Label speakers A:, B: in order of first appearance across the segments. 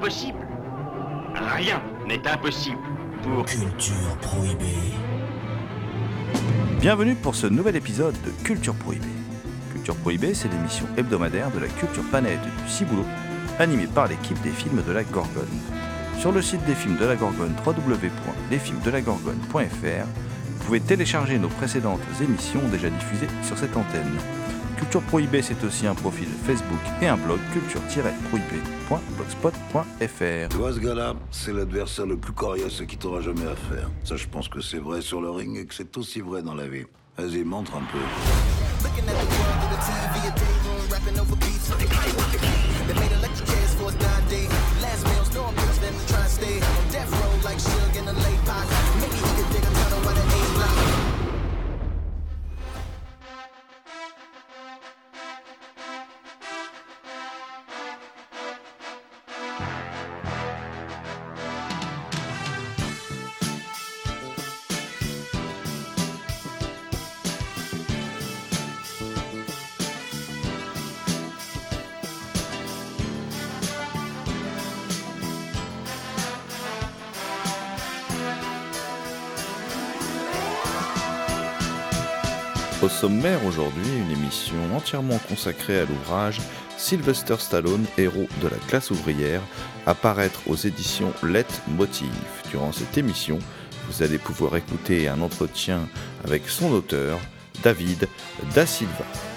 A: Rien n'est impossible pour...
B: Culture prohibée.
C: Bienvenue pour ce nouvel épisode de Culture Prohibée. Culture Prohibée, c'est l'émission hebdomadaire de la culture planète du Ciboulot, animée par l'équipe des films de la Gorgone. Sur le site des films de la Gorgone, www.lesfilmsdelagorgone.fr, vous pouvez télécharger nos précédentes émissions déjà diffusées sur cette antenne. Culture Prohibée, c'est aussi un profil Facebook et un blog culture-prohibée.blogspot.fr.
D: Tu vois ce gars-là, c'est l'adversaire le plus coriace qui t'aura jamais à faire. Ça, je pense que c'est vrai sur le ring et que c'est aussi vrai dans la vie. Vas-y, montre un peu.
E: Last try stay on death row like Suge the
F: Au sommaire aujourd'hui, une émission entièrement consacrée à l'ouvrage Sylvester Stallone, héros de la classe ouvrière, apparaître aux éditions Let Motive. Durant cette émission, vous allez pouvoir écouter un entretien avec son auteur, David Da Silva.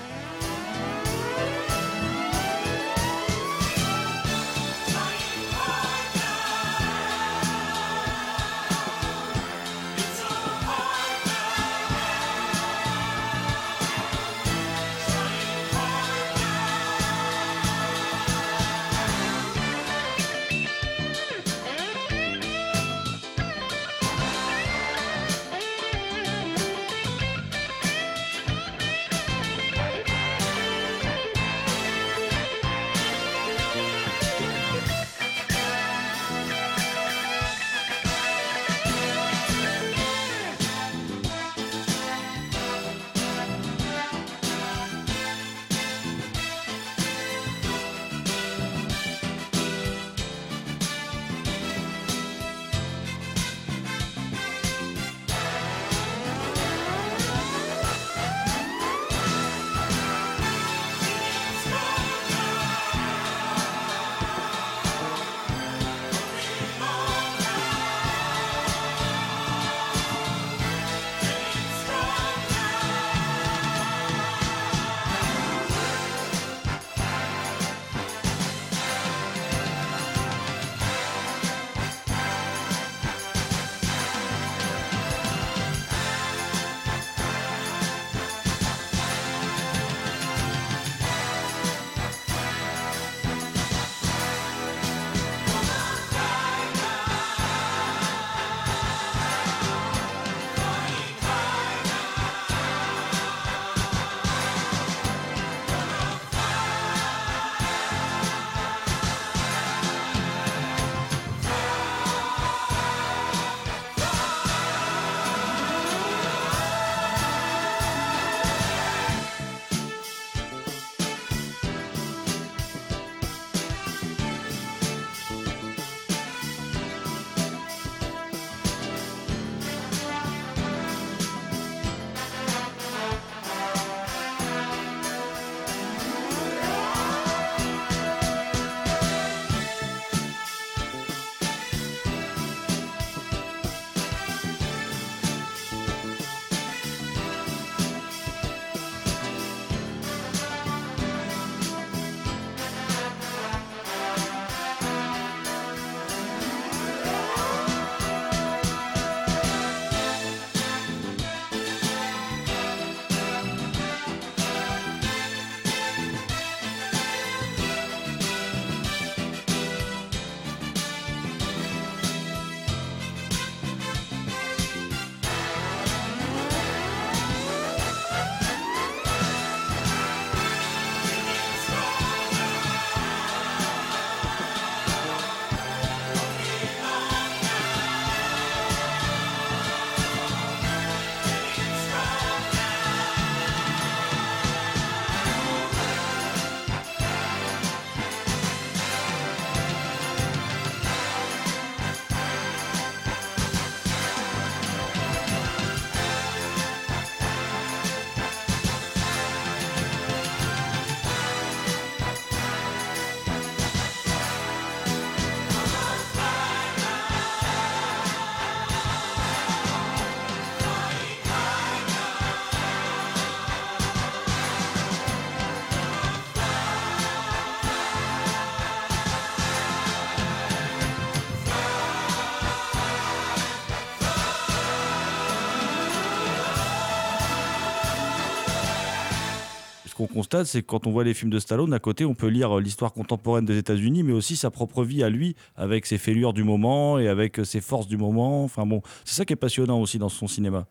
C: Constate, c'est que quand on voit les films de Stallone, à côté, on peut lire l'histoire contemporaine des États-Unis, mais aussi sa propre vie à lui, avec ses fêlures du moment et avec ses forces du moment. Enfin bon, c'est ça qui est passionnant aussi dans son cinéma.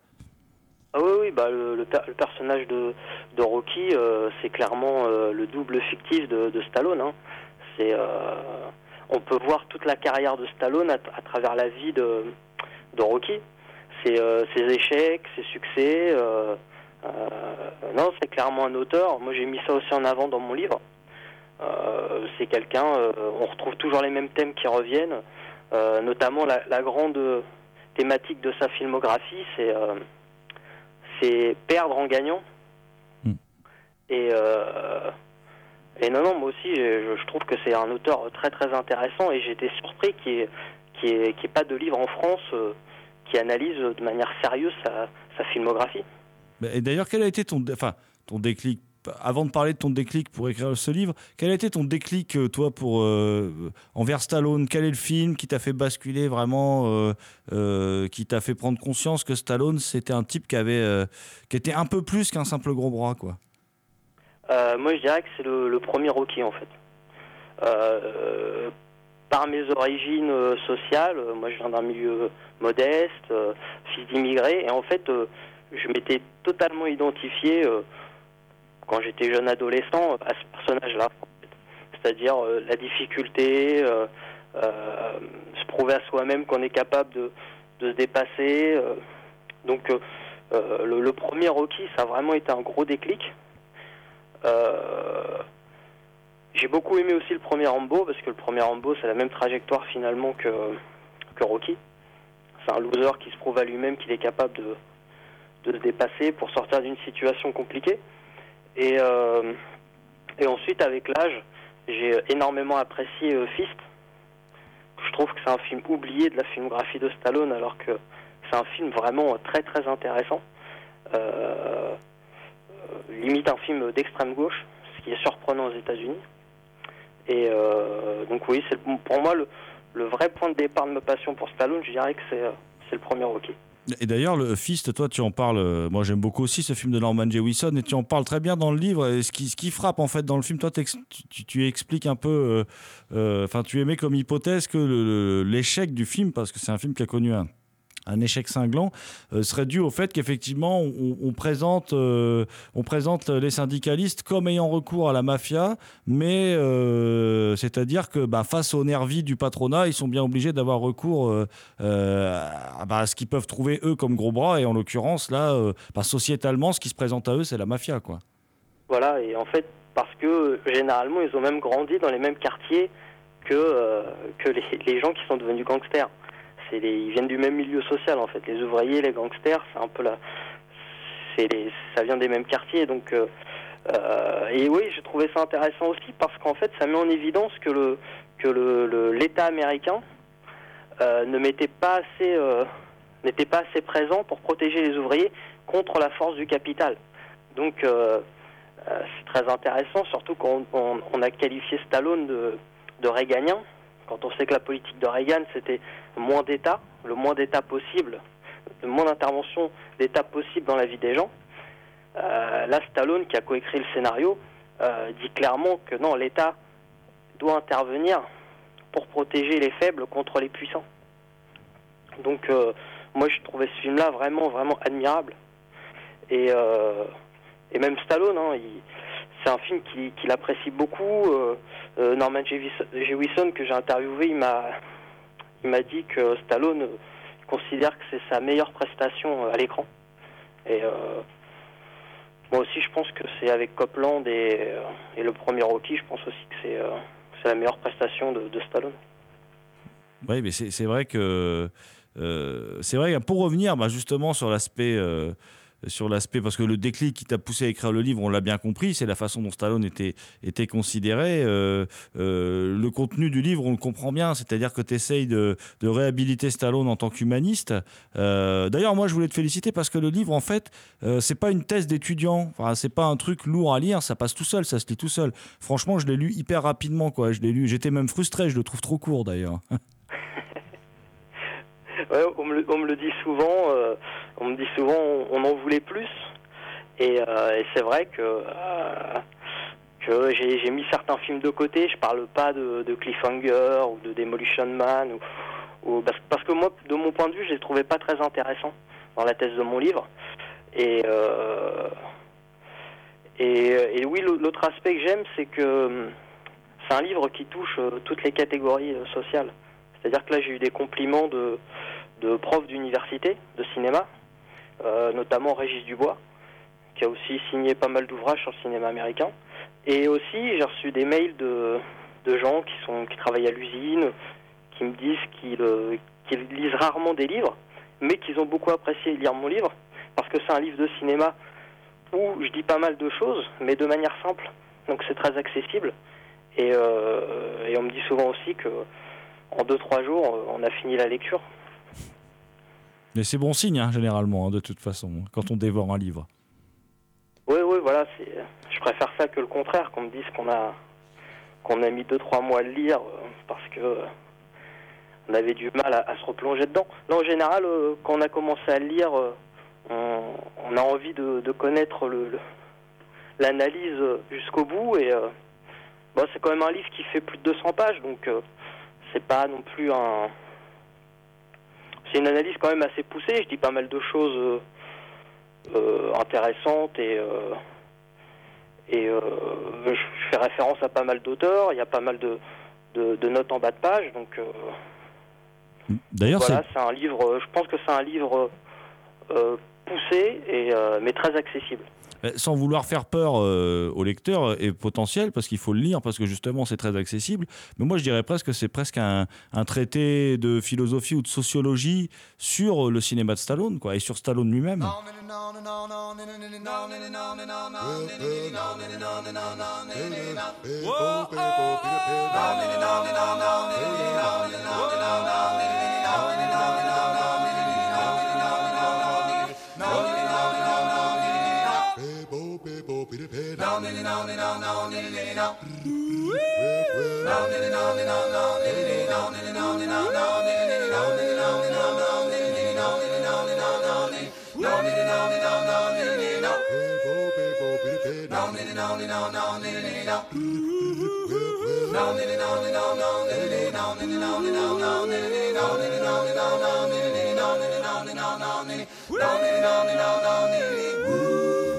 G: Ah oui, oui, bah le, le per- le personnage de, Rocky, euh, c'est clairement euh, le double fictif de, Stallone. hein. C'est, euh, on peut voir toute la carrière de Stallone à, travers la vie de, de Rocky. C'est ses échecs, ses succès. Euh, non, c'est clairement un auteur. Moi, j'ai mis ça aussi en avant dans mon livre. Euh, c'est quelqu'un. euh, on retrouve toujours les mêmes thèmes qui reviennent, notamment la, la grande thématique de sa filmographie, c'est c'est perdre en gagnant.
C: Hmm.
G: Et, et non, non, moi aussi, je, je trouve que c'est un auteur très très intéressant et j'étais surpris qu'il n'y ait, pas de livre en France euh, qui analyse de manière sérieuse sa, sa filmographie.
C: Mais- Et d'ailleurs, quel a été ton, enfin, ton déclic avant de parler de ton déclic pour écrire ce livre, quel a été ton déclic, euh, toi, pour euh, envers Stallone? Quel est le film qui t'a fait basculer vraiment, euh, qui t'a fait prendre conscience que Stallone, c'était un type qui avait, qui était un peu plus qu'un simple gros bras, quoi?
G: Moi, je dirais que c'est le, le premier Rocky, en fait. Par mes origines sociales, moi je viens d'un milieu modeste, fils d'immigrés, et en fait, je m'étais totalement identifié euh, quand j'étais jeune adolescent à ce personnage-là. C'est-à-dire euh, la difficulté, euh, se prouver à soi-même qu'on est capable de, se dépasser. donc, le, premier Rocky, ça a vraiment été un gros déclic. J'ai beaucoup aimé aussi le premier Rambo parce que le premier Rambo c'est la même trajectoire finalement que, que Rocky. C'est un loser qui se prouve à lui-même qu'il est capable de, de se dépasser pour sortir d'une situation compliquée. Et, euh, ensuite avec l'âge, j'ai énormément apprécié euh, Fist. Je trouve que c'est un film oublié de la filmographie de Stallone alors que c'est un film vraiment très très intéressant. Euh, euh, limite un film d'extrême gauche, ce qui est surprenant aux États-Unis. Et euh, donc oui, c'est pour moi le, vrai point de départ de ma passion pour Stallone, je dirais que c'est euh, le premier Rocky.
C: Et d'ailleurs, le Fist, toi, tu en parles. euh, Moi, j'aime beaucoup aussi ce film de Norman Jewison, et tu en parles très bien dans le livre. Et ce qui, ce qui frappe en fait dans le film, toi, tu, tu- expliques un peu. euh, euh, Enfin, tu émets comme hypothèse que l'échec du film, parce que c'est un film qui a connu un un échec cinglant euh, serait dû au fait qu'effectivement on, on présente euh, on présente les syndicalistes comme ayant recours à la mafia mais euh, c'est-à-dire que bah, face aux nervis du patronat ils sont bien obligés d'avoir recours à, bah, à ce qu'ils peuvent trouver eux comme gros bras. Et en l'occurrence là bah, sociétalement ce qui se présente à eux c'est la mafia quoi.
G: Voilà, et en fait, parce que généralement, ils ont même grandi dans les mêmes quartiers que, les gens qui sont devenus gangsters. Ils viennent du même milieu social, en fait. Les ouvriers, les gangsters, c'est un peu la. Ça vient des mêmes quartiers. Donc, euh, euh, et oui, j'ai trouvé ça intéressant aussi parce qu'en fait, ça met en évidence que le que le, l'État américain euh, ne mettait pas assez n'était pas assez présent pour protéger les ouvriers contre la force du capital. Donc c'est très intéressant, surtout quand on, a qualifié Stallone de, de Reaganien, quand on sait que la politique de Reagan c'était moins d'État, le moins d'État possible, le moins d'intervention d'État possible dans la vie des gens. Euh, là, Stallone, qui a coécrit le scénario, euh, dit clairement que non, l'État doit intervenir pour protéger les faibles contre les puissants. Donc, euh, moi, je trouvais ce film-là vraiment, vraiment admirable. Et, et même Stallone, hein, il- c'est un film qu'il apprécie beaucoup. Euh, euh, Norman Jewison, que j'ai interviewé, il m'a dit que Stallone considère que c'est sa meilleure prestation euh, à l'écran. Et moi aussi, je pense que c'est avec Copland et, le premier Rocky, je pense aussi que c'est la meilleure prestation de, Stallone.
C: Oui, mais c'est vrai que c'est vrai pour revenir bah, justement sur l'aspect sur l'aspect parce que le déclic qui t'a poussé à écrire le livre, on l'a bien compris, c'est la façon dont Stallone était était considéré. Euh, euh, le contenu du livre, on le comprend bien, c'est-à-dire que tu essayes de, réhabiliter Stallone en tant qu'humaniste. Euh, D'ailleurs, moi, je voulais te féliciter parce que le livre, en fait, c'est pas une thèse d'étudiant. Enfin, c'est pas un truc lourd à lire, ça passe tout seul, ça se lit tout seul. Franchement, je l'ai lu hyper rapidement, quoi. Je l'ai lu, j'étais même frustré, je le trouve trop court d'ailleurs.
G: On, me le, dit souvent, euh, on me dit souvent on, en voulait plus. Et, euh, c'est vrai que, euh, j'ai mis certains films de côté. Je parle pas de, Cliffhanger ou de Demolition Man. Parce, que moi, de mon point de vue, je les trouvais pas très intéressants dans la thèse de mon livre. Et, oui, l'autre aspect que j'aime, c'est que hum, c'est un livre qui touche toutes les catégories sociales. C'est-à-dire que là, j'ai eu des compliments de, profs d'université de cinéma, euh, notamment Régis Dubois, qui a aussi signé pas mal d'ouvrages sur le cinéma américain. Et aussi, j'ai reçu des mails de, gens qui, sont, qui travaillent à l'usine, qui me disent qu'ils euh, qu'ils lisent rarement des livres, mais qu'ils ont beaucoup apprécié lire mon livre, parce que c'est un livre de cinéma où je dis pas mal de choses, mais de manière simple. Donc c'est très accessible. Et, euh, et on me dit souvent aussi que en 2-3 jours, euh, on a fini la lecture.
C: Mais c'est bon signe, hein, généralement, hein, de toute façon, quand on dévore un livre.
G: Oui, oui, voilà. c'est- Je préfère ça que le contraire, qu'on me dise qu'on a qu'on a mis 2-3 mois à le lire euh, parce que euh, on avait du mal à, à se replonger dedans. Là, en général, euh, quand on a commencé à le lire, euh, on, on a envie de, de connaître le- le- l'analyse euh, jusqu'au bout. Et euh, bon, c'est quand même un livre qui fait plus de 200 pages, donc euh, c'est pas non plus un. C'est une analyse quand même assez poussée. Je dis pas mal de choses. euh, euh, intéressante et euh, et euh, je, fais référence à pas mal d'auteurs. Il y a pas mal de, de, de notes en bas de page, donc
C: D'ailleurs,
G: voilà, c'est un livre. Je pense que c'est un livre poussé et mais très accessible.
C: Sans vouloir faire peur euh, au lecteur et potentiel, parce qu'il faut le lire, parce que justement c'est très accessible. Mais moi je dirais presque que c'est presque un, un traité de philosophie ou de sociologie sur le cinéma de Stallone, quoi, et sur Stallone lui-même.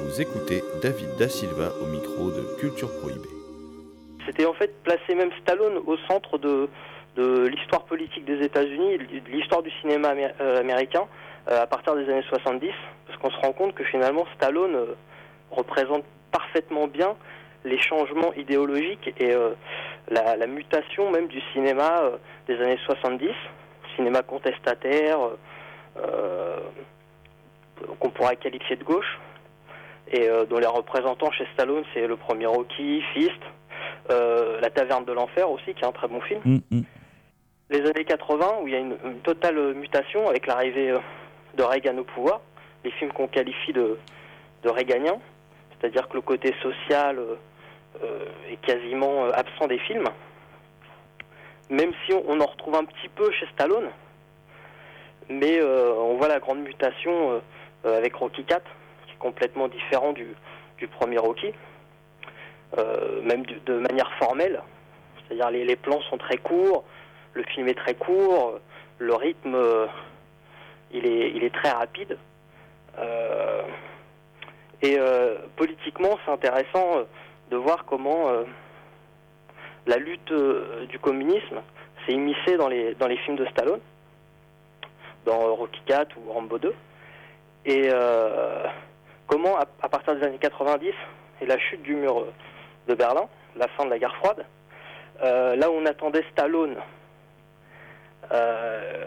F: Vous écoutez David Da Silva au micro de Culture Prohibée.
G: C'était en fait placer même Stallone au centre de, l'histoire politique des États-Unis, de l'histoire du cinéma euh, américain euh, à partir des années 70, parce qu'on se rend compte que finalement Stallone euh, représente parfaitement bien les changements idéologiques et la, mutation même du cinéma des années 70, cinéma contestataire, qu'on pourrait qualifier de gauche, et dont les représentants chez Stallone, c'est le premier Rocky, Fist, La Taverne de l'Enfer aussi, qui est un très bon film.
C: Hum, hum.
G: Les années 80, où il y a une, une totale euh, mutation avec l'arrivée euh, de Reagan au pouvoir, les films qu'on qualifie de, de Reaganiens, c'est-à-dire que le côté social euh, euh, est quasiment euh, absent des films, même si on, en retrouve un petit peu chez Stallone, mais euh, on voit la grande mutation euh, euh, avec Rocky 4, qui est complètement différent du, du premier Rocky, euh, même du- de manière formelle, c'est-à-dire les, plans sont très courts, le film est très court, le rythme euh, il est, il est très rapide. Euh, et euh, politiquement, c'est intéressant euh, de voir comment euh, la lutte euh, du communisme s'est immiscée dans les, dans les films de Stallone, dans euh, Rocky 4 ou Rambo 2. Et euh, comment, à, partir des années 90 et la chute du mur euh, de Berlin, la fin de la guerre froide, euh, là où on attendait Stallone, euh,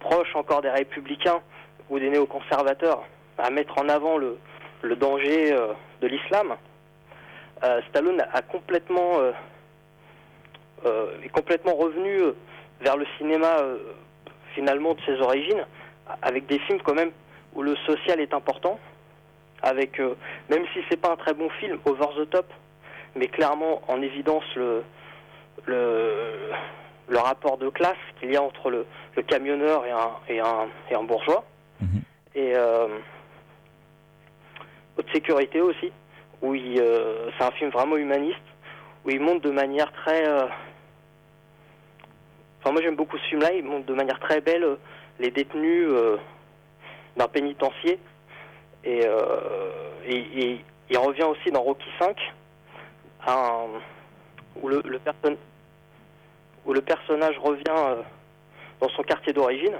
G: proche encore des républicains ou des néoconservateurs, à mettre en avant le, danger euh, de l'islam, Stallone a complètement, est complètement revenu vers le cinéma finalement de ses origines, avec des films quand même où le social est important, avec même si c'est pas un très bon film, over the top, mais clairement en évidence le, le, le rapport de classe qu'il y a entre le, le camionneur et un, et un, et un bourgeois.
C: Mhm.
G: Et euh, Haute sécurité aussi, où il, euh, c'est un film vraiment humaniste, où il montre de manière très. euh, Enfin, moi j'aime beaucoup ce film-là, il montre de manière très belle les détenus d'un pénitencier. Et, et- et il revient aussi dans Rocky V, où, le, où le personnage revient euh, dans son quartier d'origine,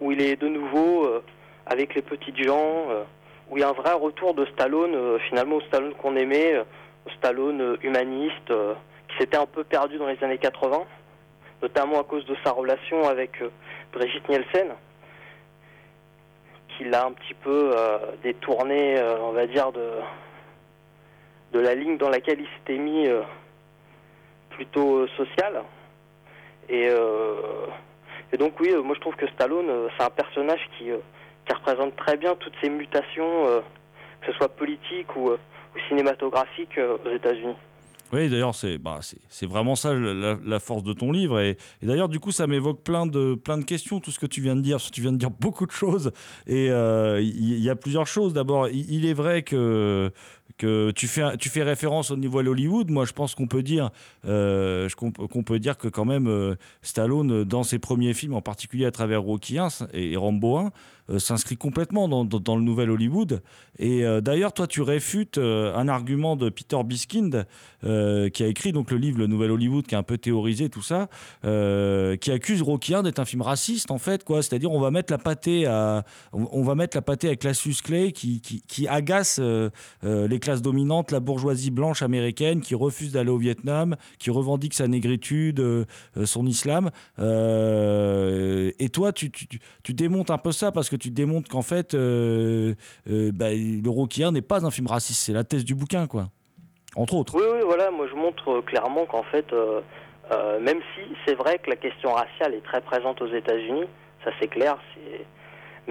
G: où il est de nouveau euh, avec les petites gens, euh, où il y a un vrai retour de Stallone, finalement au Stallone qu'on aimait, au Stallone humaniste, qui s'était un peu perdu dans les années 80, notamment à cause de sa relation avec Brigitte Nielsen, qui l'a un petit peu détourné, on va dire, de, de la ligne dans laquelle il s'était mis euh, plutôt euh, social. Et, euh, et donc oui, moi je trouve que Stallone, c'est un personnage qui, qui représente très bien toutes ces mutations, que ce soit politiques ou, ou cinématographiques euh, aux États-Unis.
C: Oui, d'ailleurs, c'est bah, vraiment ça la, force de ton livre. Et, d'ailleurs, du coup, ça m'évoque plein de, plein de questions, tout ce que tu viens de dire. Tu viens de dire beaucoup de choses. Et il y, a plusieurs choses. D'abord, il est vrai que, que tu, fais, tu fais référence au niveau de Hollywood. Moi, je pense qu'on peut dire, euh, qu'on peut- dire que quand même, euh, Stallone, dans ses premiers films, en particulier à travers Rocky 1 et, Rambo 1, euh, s'inscrit complètement dans, le nouvel Hollywood. Et euh, d'ailleurs, toi, tu réfutes euh, un argument de Peter Biskind, euh, qui a écrit donc le livre Le Nouvel Hollywood, qui a un peu théorisé tout ça, euh, qui accuse Rocky 1 d'être un film raciste en fait, quoi. C'est-à-dire, on va mettre la pâtée à, on va mettre la pâtée avec Cassius Clay, qui, qui, qui agace euh, euh, les classes dominantes, la bourgeoisie blanche américaine, qui refuse d'aller au Vietnam, qui revendique sa négritude, euh, euh, son islam. Euh, et toi, tu, tu, démontes un peu ça parce que tu démontres qu'en fait, bah, le Rocky 1 n'est pas un film raciste. C'est la thèse du bouquin, quoi. Entre autres.
G: Oui, oui, voilà, moi je montre clairement qu'en fait, même si c'est vrai que la question raciale est très présente aux États-Unis, ça c'est clair,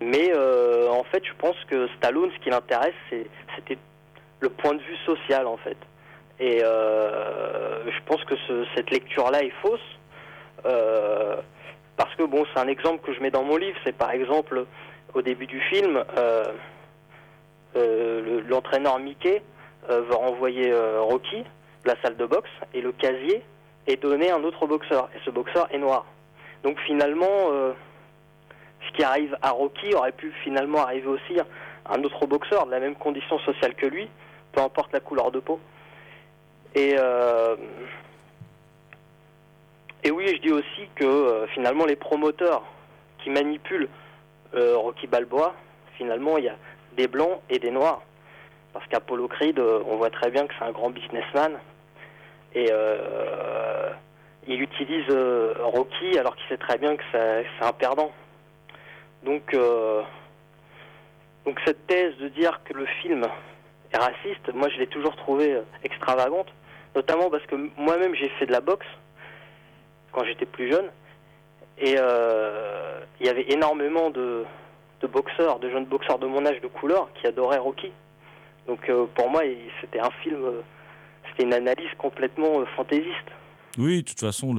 G: mais en fait je pense que Stallone, ce qui l'intéresse, c'était le point de vue social en fait. Et euh, je pense que ce- cette lecture-là est fausse, euh, parce que bon, c'est un exemple que je mets dans mon livre, c'est par exemple au début du film, euh, le- l'entraîneur Mickey va renvoyer Rocky la salle de boxe et le casier est donné à un autre boxeur et ce boxeur est noir. Donc finalement, ce qui arrive à Rocky aurait pu finalement arriver aussi à un autre boxeur de la même condition sociale que lui, peu importe la couleur de peau. Et euh, et oui, je dis aussi que euh, finalement les promoteurs qui manipulent euh, Rocky Balboa, finalement il y a des blancs et des noirs. Parce qu'Apollo Creed, on voit très bien que c'est un grand businessman. Et il utilise Rocky alors qu'il sait très bien que c'est un perdant. Donc, donc cette thèse de dire que le film raciste, moi je l'ai toujours trouvé euh, extravagante. Notamment parce que moi-même j'ai fait de la boxe quand j'étais plus jeune. Et euh, il y avait énormément de, boxeurs, de jeunes boxeurs de mon âge de couleur qui adoraient Rocky. Donc euh, pour moi, c'était un film, c'était une analyse complètement fantaisiste.
C: Oui, de toute façon,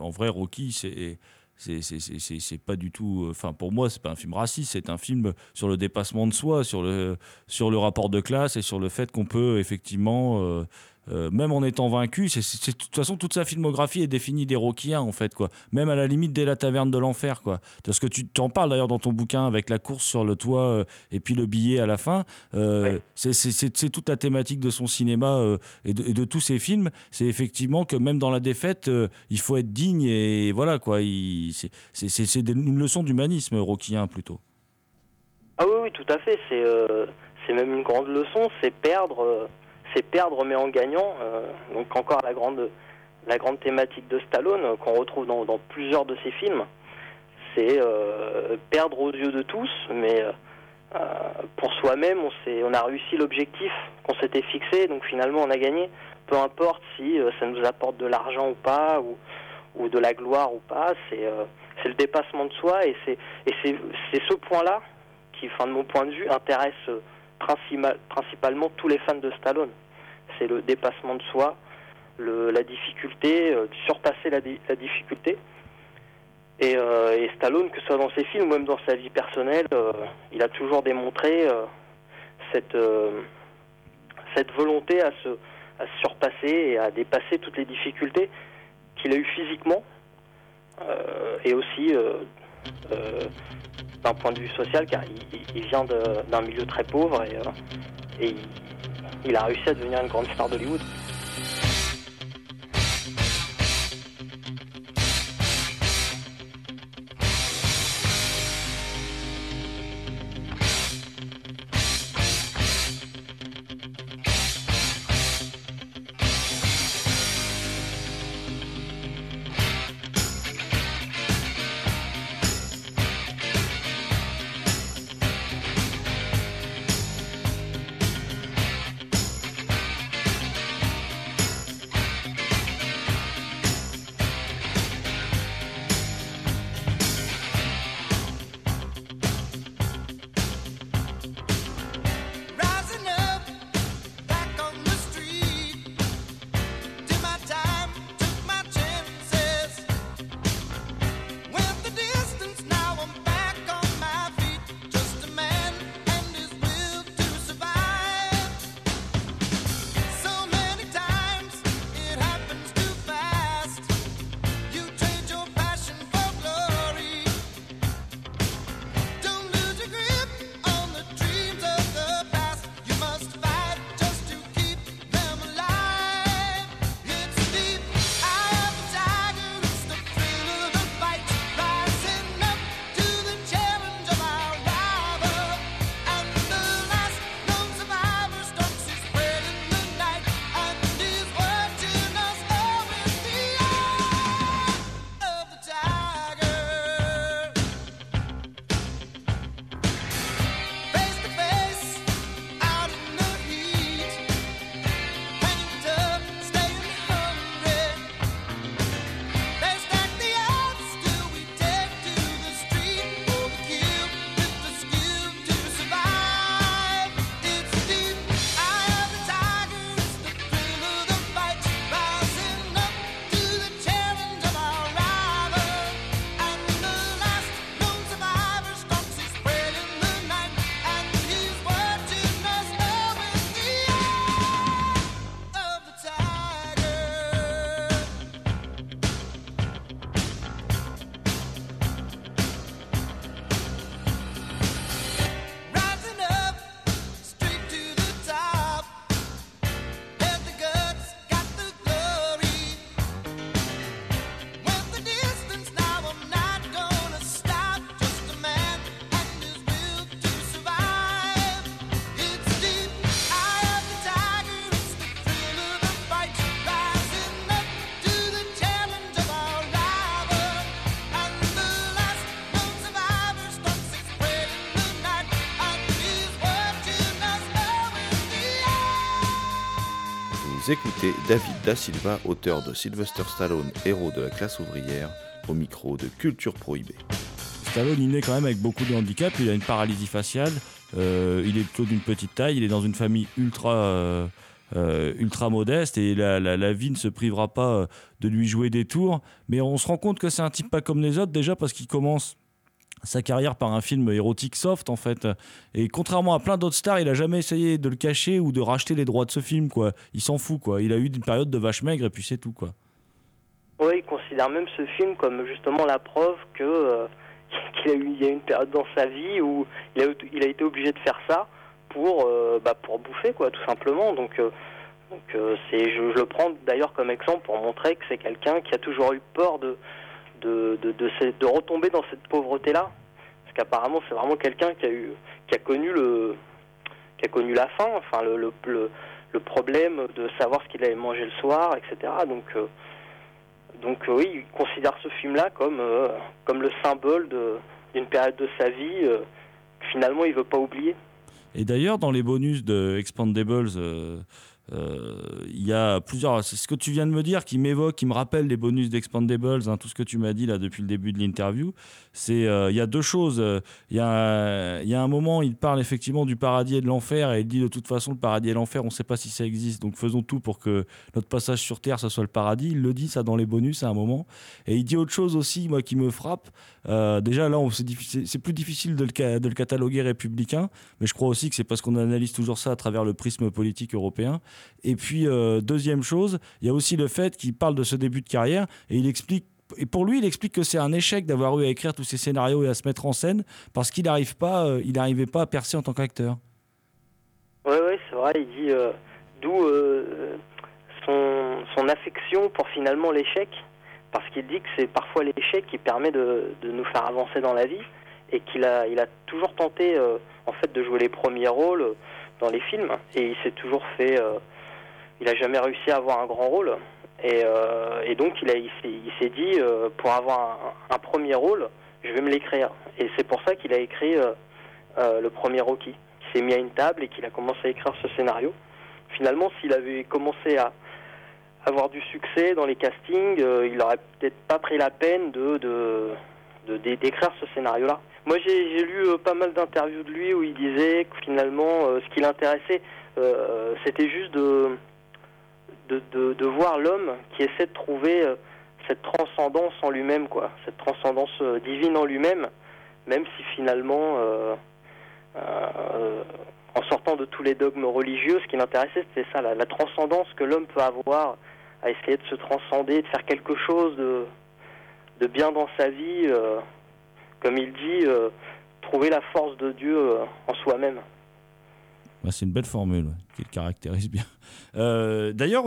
C: en vrai, Rocky, c'est. C'est pas du tout. Enfin, pour moi, c'est pas un film raciste, c'est un film sur le dépassement de soi, sur le, sur le rapport de classe et sur le fait qu'on peut effectivement, euh, euh, même en étant vaincu, c'est de toute façon, toute sa filmographie est définie des Rockiens, en fait, quoi. Même à la limite dès la taverne de l'enfer, quoi. Parce que tu t'en parles d'ailleurs dans ton bouquin avec la course sur le toit euh, et puis le billet à la fin. Euh, c'est- toute la thématique de son cinéma et, de, et de tous ses films. C'est effectivement que même dans la défaite, il faut être digne et voilà, quoi. C'est- une leçon d'humanisme, Rockien, plutôt.
G: Ah oui, oui, tout à fait. C'est même une grande leçon. C'est perdre, c'est perdre mais en gagnant. Euh, donc encore la grande, la grande thématique de Stallone euh, qu'on retrouve dans, plusieurs de ses films. C'est euh, perdre aux yeux de tous, mais pour soi-même, on, on a réussi l'objectif qu'on s'était fixé. Donc finalement, on a gagné. Peu importe si ça nous apporte de l'argent ou pas, ou, ou de la gloire ou pas. C'est c'est le dépassement de soi et c'est ce point-là qui, enfin, de mon point de vue, intéresse principalement tous les fans de Stallone. C'est le dépassement de soi, la difficulté, euh, surpasser la, di- la difficulté. Et, euh, et Stallone, que ce soit dans ses films ou même dans sa vie personnelle, euh, il a toujours démontré euh,
H: cette, volonté à se, à se surpasser et à dépasser toutes les difficultés qu'il a eues physiquement et aussi d'un point de vue social, car il, vient d'un milieu très pauvre et, euh, et il, il a réussi à devenir une grande star d'Hollywood.
F: Écoutez David Da Silva, auteur de Sylvester Stallone, héros de la classe ouvrière, au micro de Culture Prohibée.
C: Stallone, il naît quand même avec beaucoup de handicap. Il a une paralysie faciale. euh, il est plutôt d'une petite taille. Il est dans une famille ultra, euh, euh, ultra modeste et la, vie ne se privera pas de lui jouer des tours. Mais on se rend compte que c'est un type pas comme les autres déjà parce qu'il commence sa carrière par un film érotique soft en fait. Et contrairement à plein d'autres stars, il a jamais essayé de le cacher ou de racheter les droits de ce film quoi. Il s'en fout quoi. Il a eu une période de vache maigre et puis c'est tout quoi.
H: Oui, il considère même ce film comme justement la preuve que euh, qu'il a eu il y a une période dans sa vie où il a, été obligé de faire ça pour euh, bah, pour bouffer quoi, tout simplement. Donc euh, donc euh, c'est je le prends d'ailleurs comme exemple pour montrer que c'est quelqu'un qui a toujours eu peur de de de, de, retomber dans cette pauvreté là, parce qu'apparemment c'est vraiment quelqu'un qui a eu qui a connu le qui a connu la faim, enfin le le, le, problème de savoir ce qu'il allait manger le soir, etc. Donc euh, donc euh, oui, il considère ce film-là comme, euh, comme le symbole d'une période de sa vie que finalement il veut pas oublier.
C: Et d'ailleurs, dans les bonus de Expandables, il y a plusieurs. C'est ce que tu viens de me dire qui m'évoque, qui me rappelle les bonus d'Expandables, hein, tout ce que tu m'as dit là depuis le début de l'interview. C'est euh, il y a deux choses. Il y, a, y a un moment, il parle effectivement du paradis et de l'enfer et il dit de toute façon le paradis et l'enfer, on ne sait pas si ça existe, donc faisons tout pour que notre passage sur Terre, ça soit le paradis. Il le dit ça dans les bonus à un moment. Et il dit autre chose aussi, moi qui me frappe. Euh, déjà là, c'est plus difficile de le, de le cataloguer républicain, mais je crois aussi que c'est parce qu'on analyse toujours ça à travers le prisme politique européen. Et puis, euh, deuxième chose, il y a aussi le fait qu'il parle de ce début de carrière et il explique et pour lui, il explique que c'est un échec d'avoir eu à écrire tous ces scénarios et à se mettre en scène parce qu'il n'arrive pas, euh, il n'arrivait pas à percer en tant qu'acteur.
G: Oui, ouais, c'est vrai. Il dit d'où son, affection pour finalement l'échec, parce qu'il dit que c'est parfois l'échec qui permet de, nous faire avancer dans la vie et qu'il a, a toujours tenté en fait de jouer les premiers rôles dans les films. Et il s'est toujours fait euh, il a jamais réussi à avoir un grand rôle. Et, euh, donc il a il s'est dit euh, pour avoir un, premier rôle je vais me l'écrire. Et c'est pour ça qu'il a écrit le premier Rocky il s'est mis à une table et qu'il a commencé à écrire ce scénario. Finalement s'il avait commencé à avoir du succès dans les castings il aurait peut-être pas pris la peine de de d'écrire ce scénario là moi, j'ai lu euh, pas mal d'interviews de lui où il disait que finalement, euh, ce qui l'intéressait, euh, c'était juste de, de, voir l'homme qui essaie de trouver cette transcendance en lui-même, quoi, cette transcendance divine en lui-même, même si finalement, en sortant de tous les dogmes religieux, ce qui l'intéressait, c'était ça, la, la, transcendance que l'homme peut avoir à essayer de se transcender, de faire quelque chose de, de bien dans sa vie comme il dit, euh, trouver la force de Dieu euh, en soi-même.
C: Bah, c'est une belle formule qui le caractérise bien. Euh, d'ailleurs,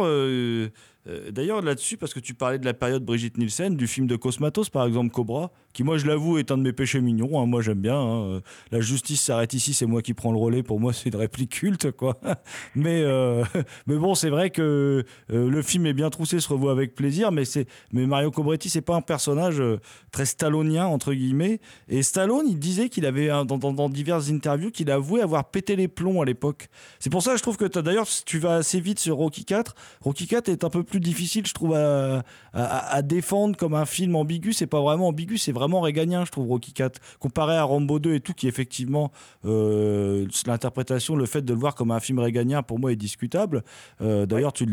C: d'ailleurs là-dessus, parce que tu parlais de la période Brigitte Nielsen, du film de Cosmatos par exemple, Cobra, qui moi je l'avoue est un de mes péchés mignons, hein. moi j'aime bien. Hein. La justice s'arrête ici, c'est moi qui prends le relais, pour moi c'est une réplique culte quoi. mais, euh, mais bon, c'est vrai que euh, le film est bien troussé, se revoit avec plaisir, mais, mais Mario Cobretti c'est pas un personnage euh, très stallonien entre guillemets. Et Stallone il disait qu'il avait, dans, dans, diverses interviews, qu'il avouait avoir pété les plombs à l'époque. C'est pour ça que je trouve que d'ailleurs tu vas assez vite sur Rocky 4. Rocky 4 est un peu plus difficile je trouve à, à, à défendre comme un film ambigu, c'est pas vraiment ambigu, c'est vraiment vraiment réganien, je trouve, Rocky 4. Comparé à Rambo 2 et tout, qui effectivement, euh, l'interprétation, le fait de le voir comme un film réganien, pour moi, est discutable. Euh, d'ailleurs, tu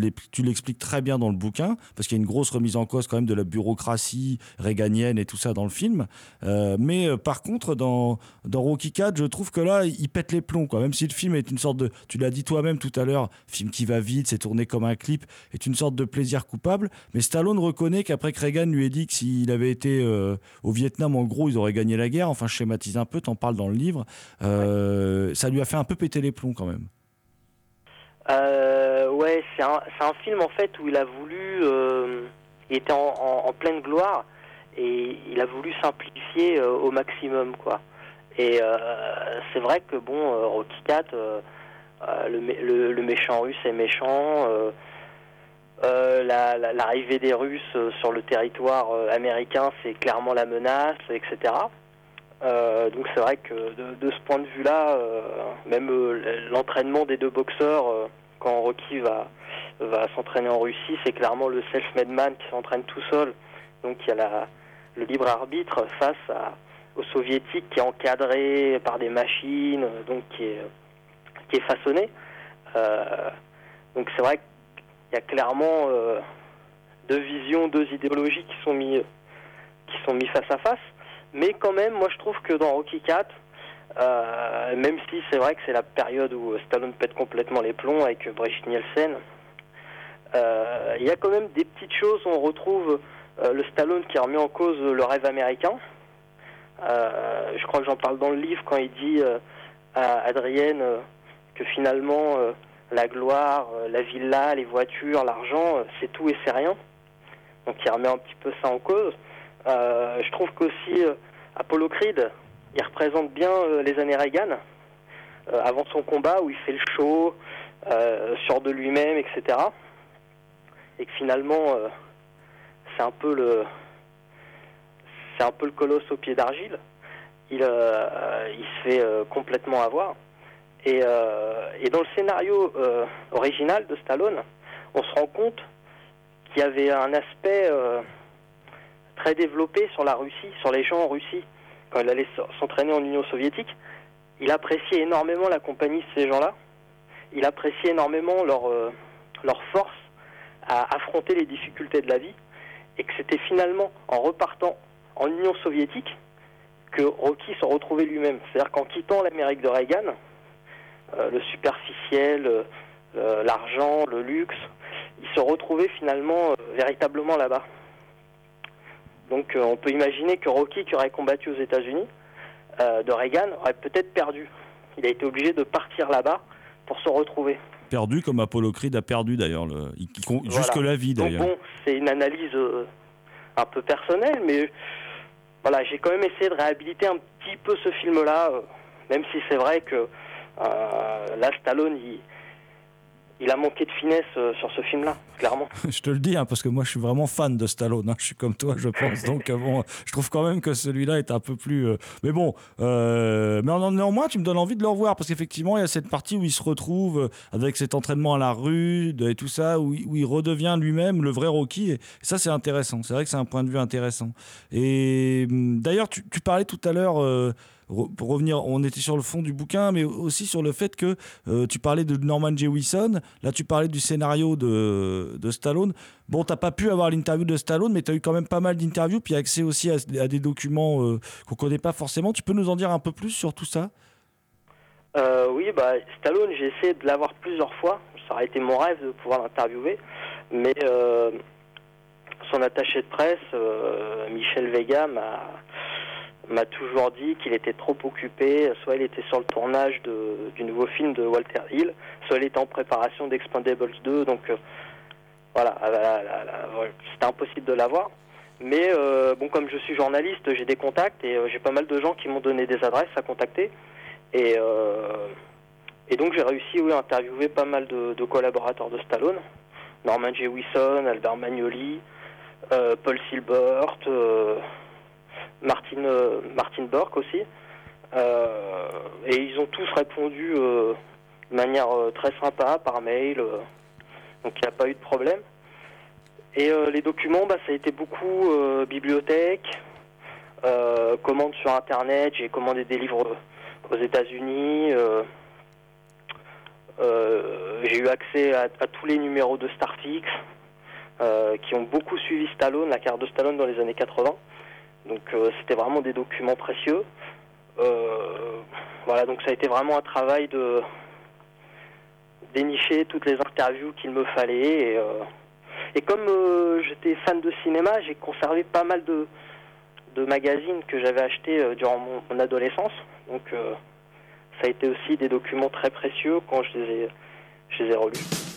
C: l'expliques très bien dans le bouquin, parce qu'il y a une grosse remise en cause quand même de la bureaucratie réganienne et tout ça dans le film. Euh, mais par contre, dans, Rocky 4, je trouve que là, il pète les plombs, quoi. Même si le film est une sorte de, tu l'as dit toi-même tout à l'heure, film qui va vite, c'est tourné comme un clip, est une sorte de plaisir coupable. Mais Stallone reconnaît qu'après que Reagan lui ait dit que s'il avait été au en gros, ils auraient gagné la guerre. Enfin, je schématise un peu, t'en parles dans le livre. Euh, ça lui a fait un peu péter les plombs quand même.
G: Euh, ouais, c'est un, film en fait où il a voulu. Euh, il était en, pleine gloire et il a voulu simplifier au maximum, quoi. Et c'est vrai que, bon, Rocky 4, le, le, méchant russe est méchant. Euh, l'arrivée des Russes euh, sur le territoire euh, américain, c'est clairement la menace, etc. donc c'est vrai que de, ce point de vue-là, même l'entraînement des deux boxeurs, quand Rocky va, va s'entraîner en Russie, c'est clairement le self-made man qui s'entraîne tout seul. Donc il y a le libre arbitre face aux soviétiques qui est encadré par des machines, donc qui est, façonné. donc c'est vrai que y a clairement euh, deux visions, deux idéologies qui sont mis qui sont mis face à face. Mais quand même, moi je trouve que dans Rocky 4, euh, même si c'est vrai que c'est la période où Stallone pète complètement les plombs avec Brigitte Nielsen, euh, il y a quand même des petites choses. On retrouve le Stallone qui a remis en cause le rêve américain. je crois que j'en parle dans le livre quand il dit à Adrienne que finalement la gloire, euh, la villa, les voitures, l'argent, euh, c'est tout et c'est rien. Donc il remet un petit peu ça en cause. Euh, je trouve qu'aussi Apollo Creed, il représente bien les années Reagan, avant son combat où il fait le show, sur de lui-même, etc. Et que finalement, c'est un peu le, c'est un peu le colosse au pied d'argile. Il, il se fait complètement avoir. Et, euh, et dans le scénario euh, original de Stallone, on se rend compte qu'il y avait un aspect euh, très développé sur la Russie, sur les gens en Russie. Quand il allait s'entraîner en Union soviétique, il appréciait énormément la compagnie de ces gens-là. Il appréciait énormément leur, leur force à affronter les difficultés de la vie. Et que c'était finalement en repartant en Union soviétique que Rocky se retrouvait lui-même. C'est-à-dire qu'en quittant l'Amérique de Reagan, le superficiel, euh, euh, l'argent, le luxe, il se retrouvait finalement euh, véritablement là-bas. Donc euh, on peut imaginer que Rocky, qui aurait combattu aux États-Unis, euh, de Reagan, aurait peut-être perdu. Il a été obligé de partir là-bas pour se retrouver.
C: Perdu comme Apollo Creed a perdu d'ailleurs, le-
G: Voilà.
C: jusque la vie d'ailleurs.
G: bon, c'est une analyse euh, un peu personnelle, mais voilà, j'ai quand même essayé de réhabiliter un petit peu ce film-là, euh, même si c'est vrai que euh, là, Stallone, il, a manqué de finesse euh, sur ce film-là, clairement.
C: Je te le dis, hein, parce que moi je suis vraiment fan de Stallone. hein. Je suis comme toi, je pense. Donc euh, bon, je trouve quand même que celui-là est un peu plus. euh, Mais bon, euh, mais néanmoins, tu me donnes envie de le revoir parce qu'effectivement, il y a cette partie où il se retrouve euh, avec cet entraînement à la rue et tout ça, où, il- redevient lui-même le vrai Rocky. Et ça, c'est intéressant. C'est vrai que c'est un point de vue intéressant. Et hum, d'ailleurs, tu parlais tout à l'heure. Pour revenir, on était sur le fond du bouquin, mais aussi sur le fait que euh, tu parlais de Norman J. Wilson, là tu parlais du scénario de, Stallone. Bon, t'as pas pu avoir l'interview de Stallone, mais tu as eu quand même pas mal d'interviews, puis accès aussi à, des documents euh, qu'on connaît pas forcément. Tu peux nous en dire un peu plus sur tout ça?
G: Euh, oui, bah, Stallone, j'ai essayé de l'avoir plusieurs fois. Ça aurait été mon rêve de pouvoir l'interviewer. Mais euh, son attaché de presse, Michel Vega, m'a m'a toujours dit qu'il était trop occupé. Soit il était sur le tournage du nouveau film de Walter Hill, soit il était en préparation d'Expandables 2. Donc euh, voilà, c'était impossible de l'avoir. Mais euh, bon, comme je suis journaliste, j'ai des contacts et euh, j'ai pas mal de gens qui m'ont donné des adresses à contacter. Et, donc j'ai réussi à interviewer pas mal de, collaborateurs de Stallone. Norman J. Wilson, Albert Magnoli, Paul Silbert, euh, Martin, euh, Martin Burke aussi. Euh, et ils ont tous répondu euh, de manière très sympa par mail. donc il n'y a pas eu de problème. Et les documents, bah, ça a été beaucoup bibliothèque, euh, commandes sur Internet. J'ai commandé des livres aux États-Unis. j'ai eu accès à, à tous les numéros de Starfix qui ont beaucoup suivi Stallone, la carte de Stallone dans les années 80. Donc euh, c'était vraiment des documents précieux. Euh, voilà, donc ça a été vraiment un travail de dénicher toutes les interviews qu'il me fallait. Et, euh, comme j'étais fan de cinéma, j'ai conservé pas mal de, magazines que j'avais achetés durant mon, adolescence. Donc ça a été aussi des documents très précieux quand je les ai, je les ai relus.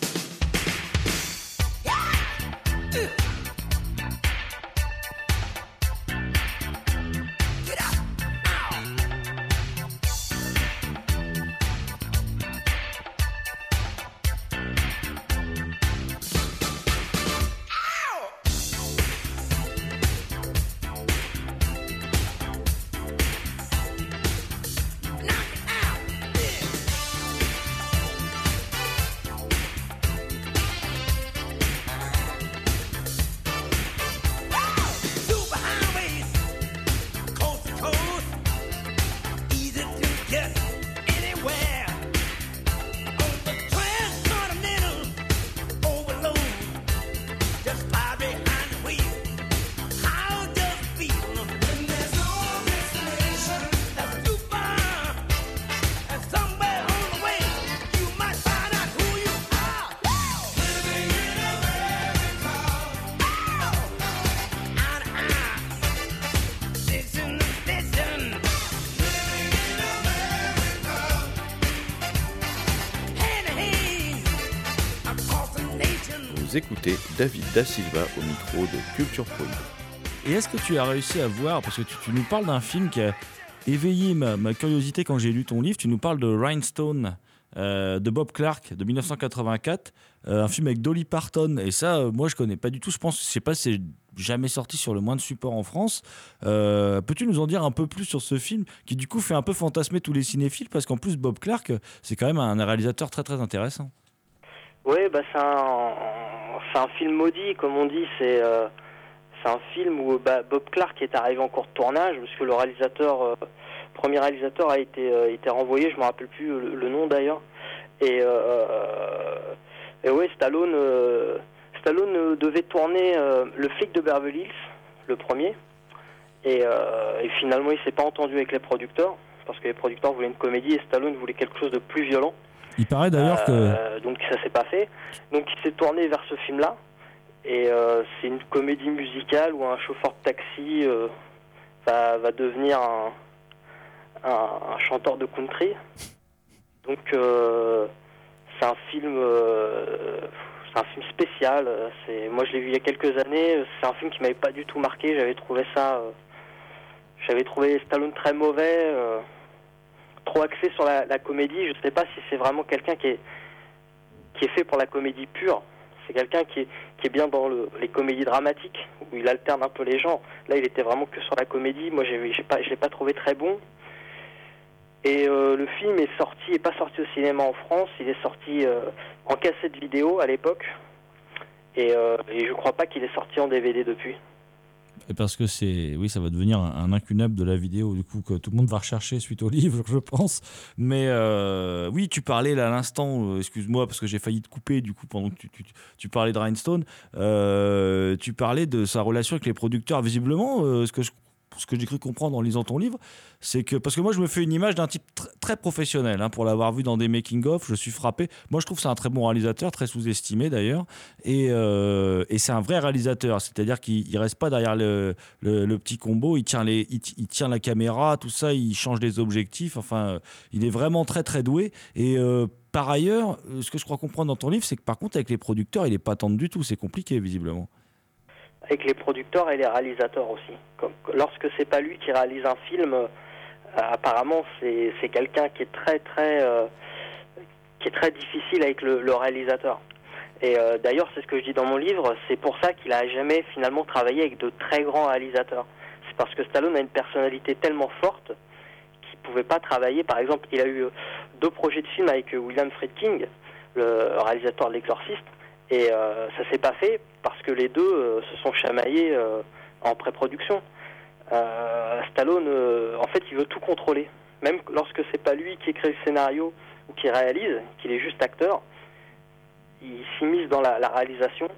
F: David Da Silva au micro de Culture Prohibée.
C: Et est-ce que tu as réussi à voir, parce que tu, tu nous parles d'un film qui a éveillé ma, ma curiosité quand j'ai lu ton livre, tu nous parles de Rhinestone. euh, de Bob Clark de 1984, euh, un film avec Dolly Parton. Et ça, euh, moi, je connais pas du tout. Je pense, je sais pas, si c'est jamais sorti sur le moins de support en France. Euh, Peux-tu nous en dire un peu plus sur ce film qui, du coup, fait un peu fantasmer tous les cinéphiles parce qu'en plus, Bob Clark, c'est quand même un réalisateur très très intéressant.
G: Oui, bah c'est un, c'est un film maudit, comme on dit. C'est euh, c'est un film où bah, Bob Clark est arrivé en cours de tournage, parce que le réalisateur, euh, premier réalisateur, a été, euh, été renvoyé. Je me rappelle plus le, nom d'ailleurs. Et, et ouais, Stallone, Stallone devait tourner le flic de Beverly Hills, le premier. Et, et finalement, il s'est pas entendu avec les producteurs, parce que les producteurs voulaient une comédie et Stallone voulait quelque chose de plus violent.
C: Il paraît d'ailleurs que.
G: Euh, donc ça s'est pas fait. Donc il s'est tourné vers ce film-là. Et euh, c'est une comédie musicale où un chauffeur de taxi euh, va, va devenir un, chanteur de country. Donc c'est un film, un film spécial. Moi je l'ai vu il y a quelques années. C'est un film qui m'avait pas du tout marqué. J'avais trouvé ça, j'avais trouvé Stallone très mauvais. Trop axé sur la, comédie. Je sais pas si c'est vraiment quelqu'un qui est, qui est fait pour la comédie pure. C'est quelqu'un qui est, qui est bien dans le, les comédies dramatiques, où il alterne un peu les genres. Là, il était vraiment que sur la comédie. Moi, je l'ai pas trouvé très bon. Et euh, le film est sorti, est pas sorti au cinéma en France. Il est sorti euh, en cassette vidéo à l'époque. Et, euh, et je crois pas qu'il est sorti en DVD depuis.
C: Et Parce que c'est, oui, ça va devenir un, un incunable de la vidéo, du coup, que tout le monde va rechercher suite au livre, je pense. Mais euh, oui, tu parlais là à l'instant, euh, excuse-moi, parce que j'ai failli te couper, du coup, pendant que tu, parlais de Rhinestone, euh, tu parlais de sa relation avec les producteurs. Visiblement, ce que je ce que j'ai cru comprendre en lisant ton livre, c'est que parce que moi je me fais une image d'un type tr- très professionnel hein, pour l'avoir vu dans des making of, je suis frappé. Moi je trouve que c'est un très bon réalisateur, très sous-estimé d'ailleurs, et, euh, c'est un vrai réalisateur, c'est-à-dire qu'il il reste pas derrière le, petit combo, il tient la caméra, tout ça, il change les objectifs. Enfin, euh, il est vraiment très très doué et euh, par ailleurs, ce que je crois comprendre dans ton livre, c'est que par contre, avec les producteurs, il est pas tendre du tout. C'est compliqué, visiblement.
G: Avec les producteurs et les réalisateurs aussi. Comme- lorsque c'est pas lui qui réalise un film, euh, apparemment c'est quelqu'un qui est très très euh, qui est très difficile avec le, réalisateur. Et euh, d'ailleurs c'est ce que je dis dans mon livre, c'est pour ça qu'il a jamais finalement travaillé avec de très grands réalisateurs. C'est parce que Stallone a une personnalité tellement forte qu'il pouvait pas travailler. Par exemple, il a eu deux projets de films avec William Friedkin, le réalisateur de L'Exorciste, et euh, ça s'est pas fait parce que les deux euh, se sont chamaillés euh, en pré-production. Stallone, en fait, il veut tout contrôler. Même lorsque c'est pas lui qui écrit le scénario ou qui réalise, qu'il est juste acteur, il s'immisce dans la, réalisation,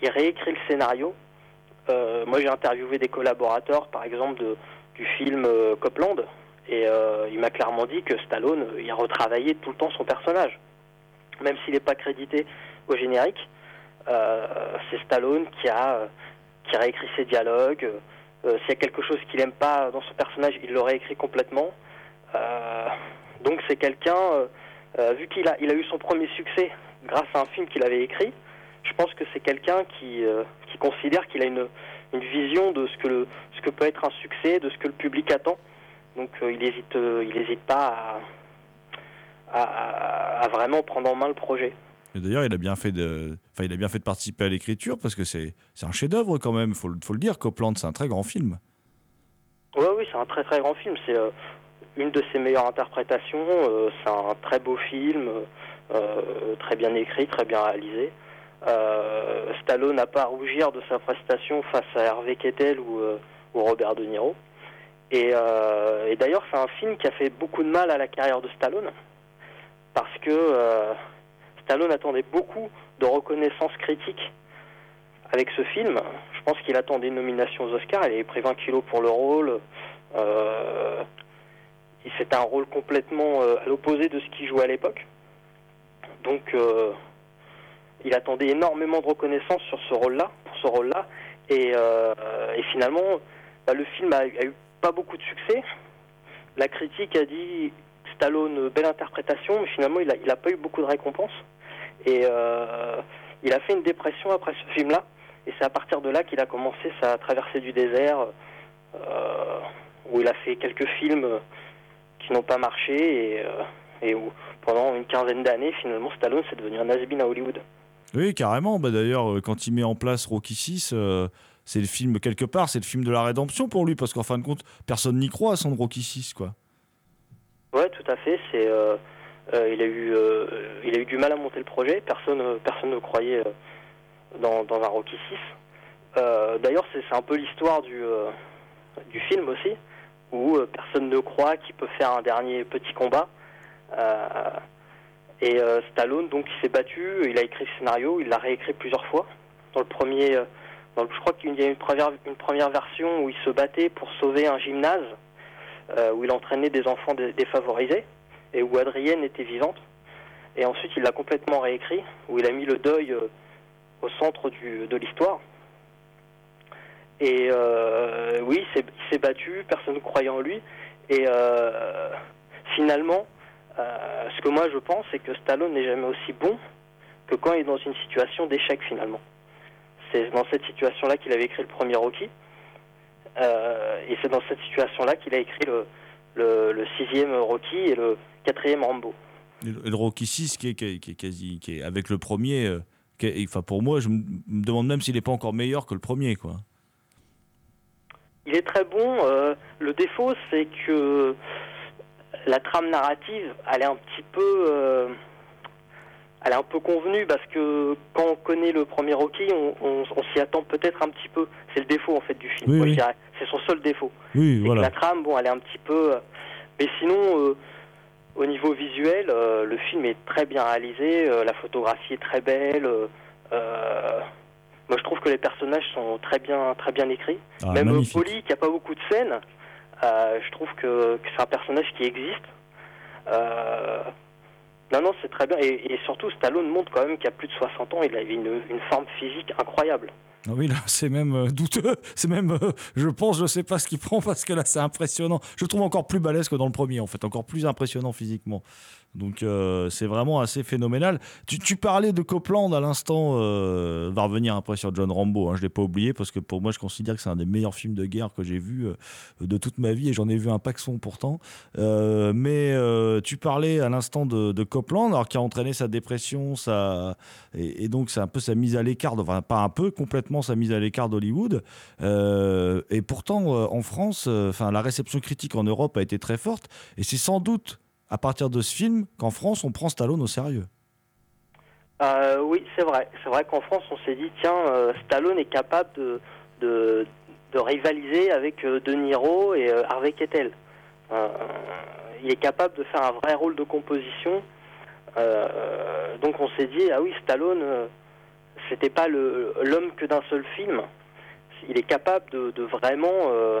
G: il réécrit le scénario. Moi, j'ai interviewé des collaborateurs, par exemple, de, du film Copland, et il m'a clairement dit que Stallone, il a retravaillé tout le temps son personnage. Même s'il n'est pas crédité au générique, c'est Stallone qui a, euh, qui réécrit ses dialogues. Euh, S'il y a quelque chose qu'il n'aime pas dans son personnage, il l'aurait écrit complètement. Euh, donc c'est quelqu'un, euh, euh, vu qu'il a, il a eu son premier succès grâce à un film qu'il avait écrit, je pense que c'est quelqu'un qui, euh, qui considère qu'il a une, une vision de ce que, ce que peut être un succès, de ce que le public attend. Donc euh, il n'hésite pas à- à vraiment prendre en main le projet.
C: D'ailleurs, il a bien fait de, enfin, il a bien fait de participer à l'écriture parce que c'est, un chef-d'œuvre quand même. Faut, faut le dire. Copland, c'est un très grand film.
G: Oui, oui, c'est un très très grand film. C'est euh, une de ses meilleures interprétations. euh, c'est un très beau film, euh, très bien écrit, très bien réalisé. Stallone n'a pas à rougir de sa prestation face à Hervé Kettel ou, Robert De Niro. Et, d'ailleurs, c'est un film qui a fait beaucoup de mal à la carrière de Stallone parce que Stallone attendait beaucoup de reconnaissance critique avec ce film. Je pense qu'il attendait une nomination aux Oscars. Il avait pris 20 kilos pour le rôle. Euh, c'était un rôle complètement euh, à l'opposé de ce qu'il jouait à l'époque. Donc, euh, il attendait énormément de reconnaissance sur ce rôle-là, pour ce rôle-là. Et, finalement, bah, le film a, eu pas beaucoup de succès. La critique a dit Stallone, belle interprétation, mais finalement, il n'a pas eu beaucoup de récompenses. Et euh, il a fait une dépression après ce film-là. Et c'est à partir de là qu'il a commencé sa traversée du désert, euh, où il a fait quelques films qui n'ont pas marché. Et, euh, Et où pendant une quinzaine d'années, finalement, Stallone c'est devenu un has à Hollywood.
C: Oui, carrément. Bah, D'ailleurs, euh, quand il met en place Rocky 6, euh, c'est le film, quelque part, c'est le film de la rédemption pour lui, parce qu'en fin de compte, personne n'y croit à son Rocky 6, quoi.
G: Ouais, tout à fait. C'est, euh, il a eu, euh, il a eu du mal à monter le projet. Personne, euh, personne ne croyait dans, un Rocky 6. Euh, D'ailleurs, c'est un peu l'histoire du, film aussi, où personne ne croit qu'il peut faire un dernier petit combat. Et Stallone, donc, il s'est battu. Il a écrit le scénario. Il l'a réécrit plusieurs fois. Dans le premier, je crois qu'il y a une première, une première version où il se battait pour sauver un gymnase où il entraînait des enfants dé- défavorisés et où Adrienne était vivante. Et ensuite, il l'a complètement réécrit, où il a mis le deuil euh, au centre de l'histoire. Et euh, oui, il s'est- battu, personne ne croyait en lui. Et euh, finalement, ce que moi je pense, c'est que Stallone n'est jamais aussi bon que quand il est dans une situation d'échec finalement. C'est dans cette situation-là qu'il avait écrit le premier Rocky. Et c'est dans cette situation-là qu'il a écrit le, le, le sixième Rocky et le quatrième Rambo.
C: Et le, Rocky 6, qui est, qui est- qui est quasi, qui est avec le premier, euh, qui est- enfin, pour moi, je me demande même s'il n'est pas encore meilleur que le premier, quoi.
G: Il est très bon. euh, le défaut, c'est que la trame narrative, elle est un petit peu, euh, elle est un peu convenue parce que quand on connaît le premier Rocky, on, on- on s'y attend peut-être un petit peu. C'est le défaut en fait du film.
C: Oui, oui.
G: C'est son seul défaut.
C: Oui, voilà.
G: la trame, bon, elle est un petit peu. mais sinon, au niveau visuel, euh, le film est très bien réalisé. euh, la photographie est très belle. euh, moi, je trouve que les personnages sont très bien, très bien écrits.
C: Ah,
G: Même. Polly, qui a pas beaucoup de scènes, je trouve que, que c'est un personnage qui existe. Non, non, c'est très bien. Et, et surtout, Stallone montre quand même qu'il a plus de 60 ans. Il une, une forme physique incroyable.
C: Ah oui, là, c'est même euh, douteux. C'est même, euh, je pense, je sais pas ce qu'il prend parce que là, c'est impressionnant. Je le trouve encore plus balèze que dans le premier, en fait, encore plus impressionnant physiquement. Donc, euh, c'est vraiment assez phénoménal. Tu, parlais de Copland à l'instant. Euh, va revenir après sur John Rambo. Hein, je l'ai pas oublié parce que pour moi, je considère que c'est un des meilleurs films de guerre que j'ai vu de toute ma vie et j'en ai vu un paxon pourtant. Mais tu parlais à l'instant de, Copland, alors qui a entraîné sa dépression, sa et, et donc c'est un peu sa mise à l'écart, enfin pas un peu, complètement sa mise à l'écart d'Hollywood. Euh, et pourtant, euh, en France, euh, enfin la réception critique en Europe a été très forte, et c'est sans doute à partir de ce film qu'en France on prend Stallone au sérieux.
G: Euh, oui, c'est vrai. C'est vrai qu'en France, on s'est dit, tiens, Stallone est capable de, rivaliser avec euh, De Niro et Harvey Keitel. Euh, il est capable de faire un vrai rôle de composition. Donc on s'est dit, ah oui, Stallone, c'était pas l'homme que d'un seul film. Il est capable de, vraiment euh,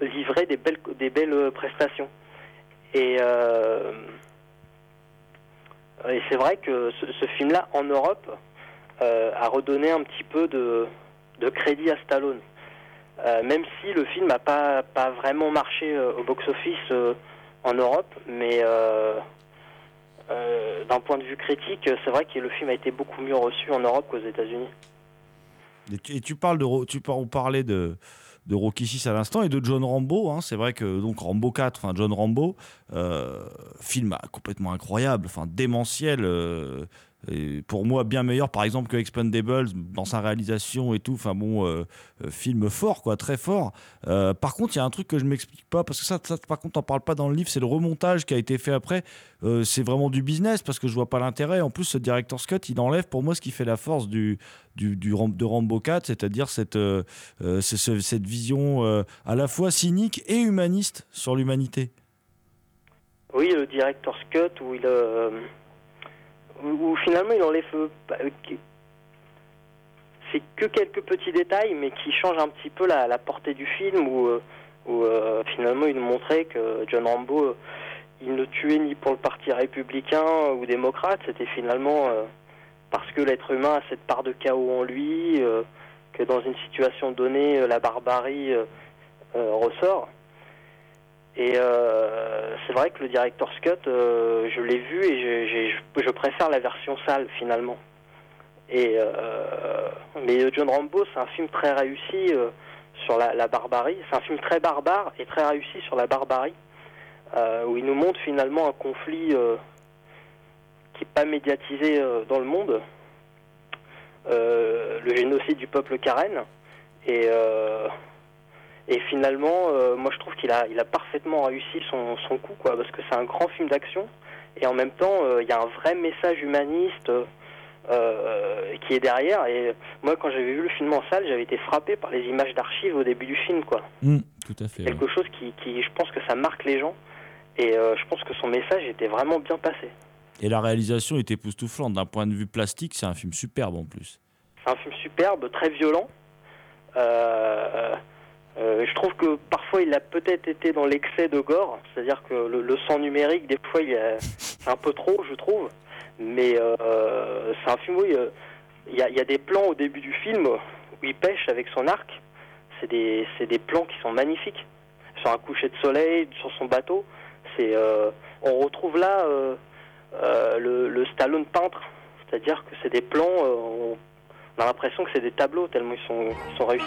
G: livrer des belles, belles prestations. Et, euh, et c'est vrai que ce, film-là, en Europe, euh, a redonné un petit peu de, crédit à Stallone. Euh, même si le film n'a pas, pas vraiment marché euh, au box-office euh, en Europe, mais euh, d'un point de vue critique, c'est vrai que le film a été beaucoup mieux reçu en Europe qu'aux États-Unis.
C: Et tu, parles de, tu de, de Rocky 6 à l'instant et de John Rambo. hein. c'est vrai que donc Rambo 4, enfin John Rambo, euh, film complètement incroyable, enfin démentiel. euh, pour moi, bien meilleur, par exemple, que Expendables dans sa réalisation et tout. Enfin bon, euh, euh, film fort, quoi, très fort. Euh, par contre, il y a un truc que je m'explique pas, parce que ça, par contre, t'en parles pas dans le livre, c'est le remontage qui a été fait après. C'est vraiment du business, parce que je vois pas l'intérêt. En plus, ce director's cut, il enlève pour moi ce qui fait la force de Rambo 4, c'est-à-dire cette, vision à la fois cynique et humaniste sur l'humanité.
G: Oui, le director's cut où il où, finalement il enlève euh, euh, c'est que quelques petits détails mais qui changent un petit peu la, portée du film où, euh, où finalement il montrait que John Rambo il ne tuait ni pour le parti républicain ou démocrate, c'était finalement parce que l'être humain a cette part de chaos en lui, que dans une situation donnée, la barbarie ressort. Et euh, c'est vrai que le director's cut, euh, je l'ai vu et je, je- préfère la version sale finalement. Et euh, mais John Rambo, c'est un film très réussi sur la, la barbarie. C'est un film très barbare et très réussi sur la barbarie. où il nous montre finalement un conflit qui n'est pas médiatisé dans le monde, le génocide du peuple karen. Et, et finalement, euh, moi je trouve qu'il a, il a parfaitement réussi son, son coup, quoi, parce que c'est un grand film d'action, et en même temps, euh, il y a un vrai message humaniste euh, qui est derrière. Et moi, quand j'avais vu le film en salle, j'avais été frappé par les images d'archives au début du film, quoi.
C: Hmm, tout à fait. ouais.
G: Quelque chose qui, qui, je pense que ça marque les gens, et je pense que son message était vraiment bien passé.
C: Et la réalisation est époustouflante. D'un point de vue plastique, c'est un film superbe en plus.
G: C'est un film superbe, très violent. Euh, euh, je trouve que parfois il a peut-être été dans l'excès de gore, c'est-à-dire que le, sang numérique, des fois, il a- un peu trop, je trouve. Mais euh, c'est un film où il y a- il y, a, des plans au début du film où il pêche avec son arc. C'est des, plans qui sont magnifiques. Sur un coucher de soleil, sur son bateau. Euh, on retrouve là euh, euh, le, Stallone peintre. C'est-à-dire que c'est des plans, euh, on, a l'impression que c'est des tableaux tellement ils sont réussis.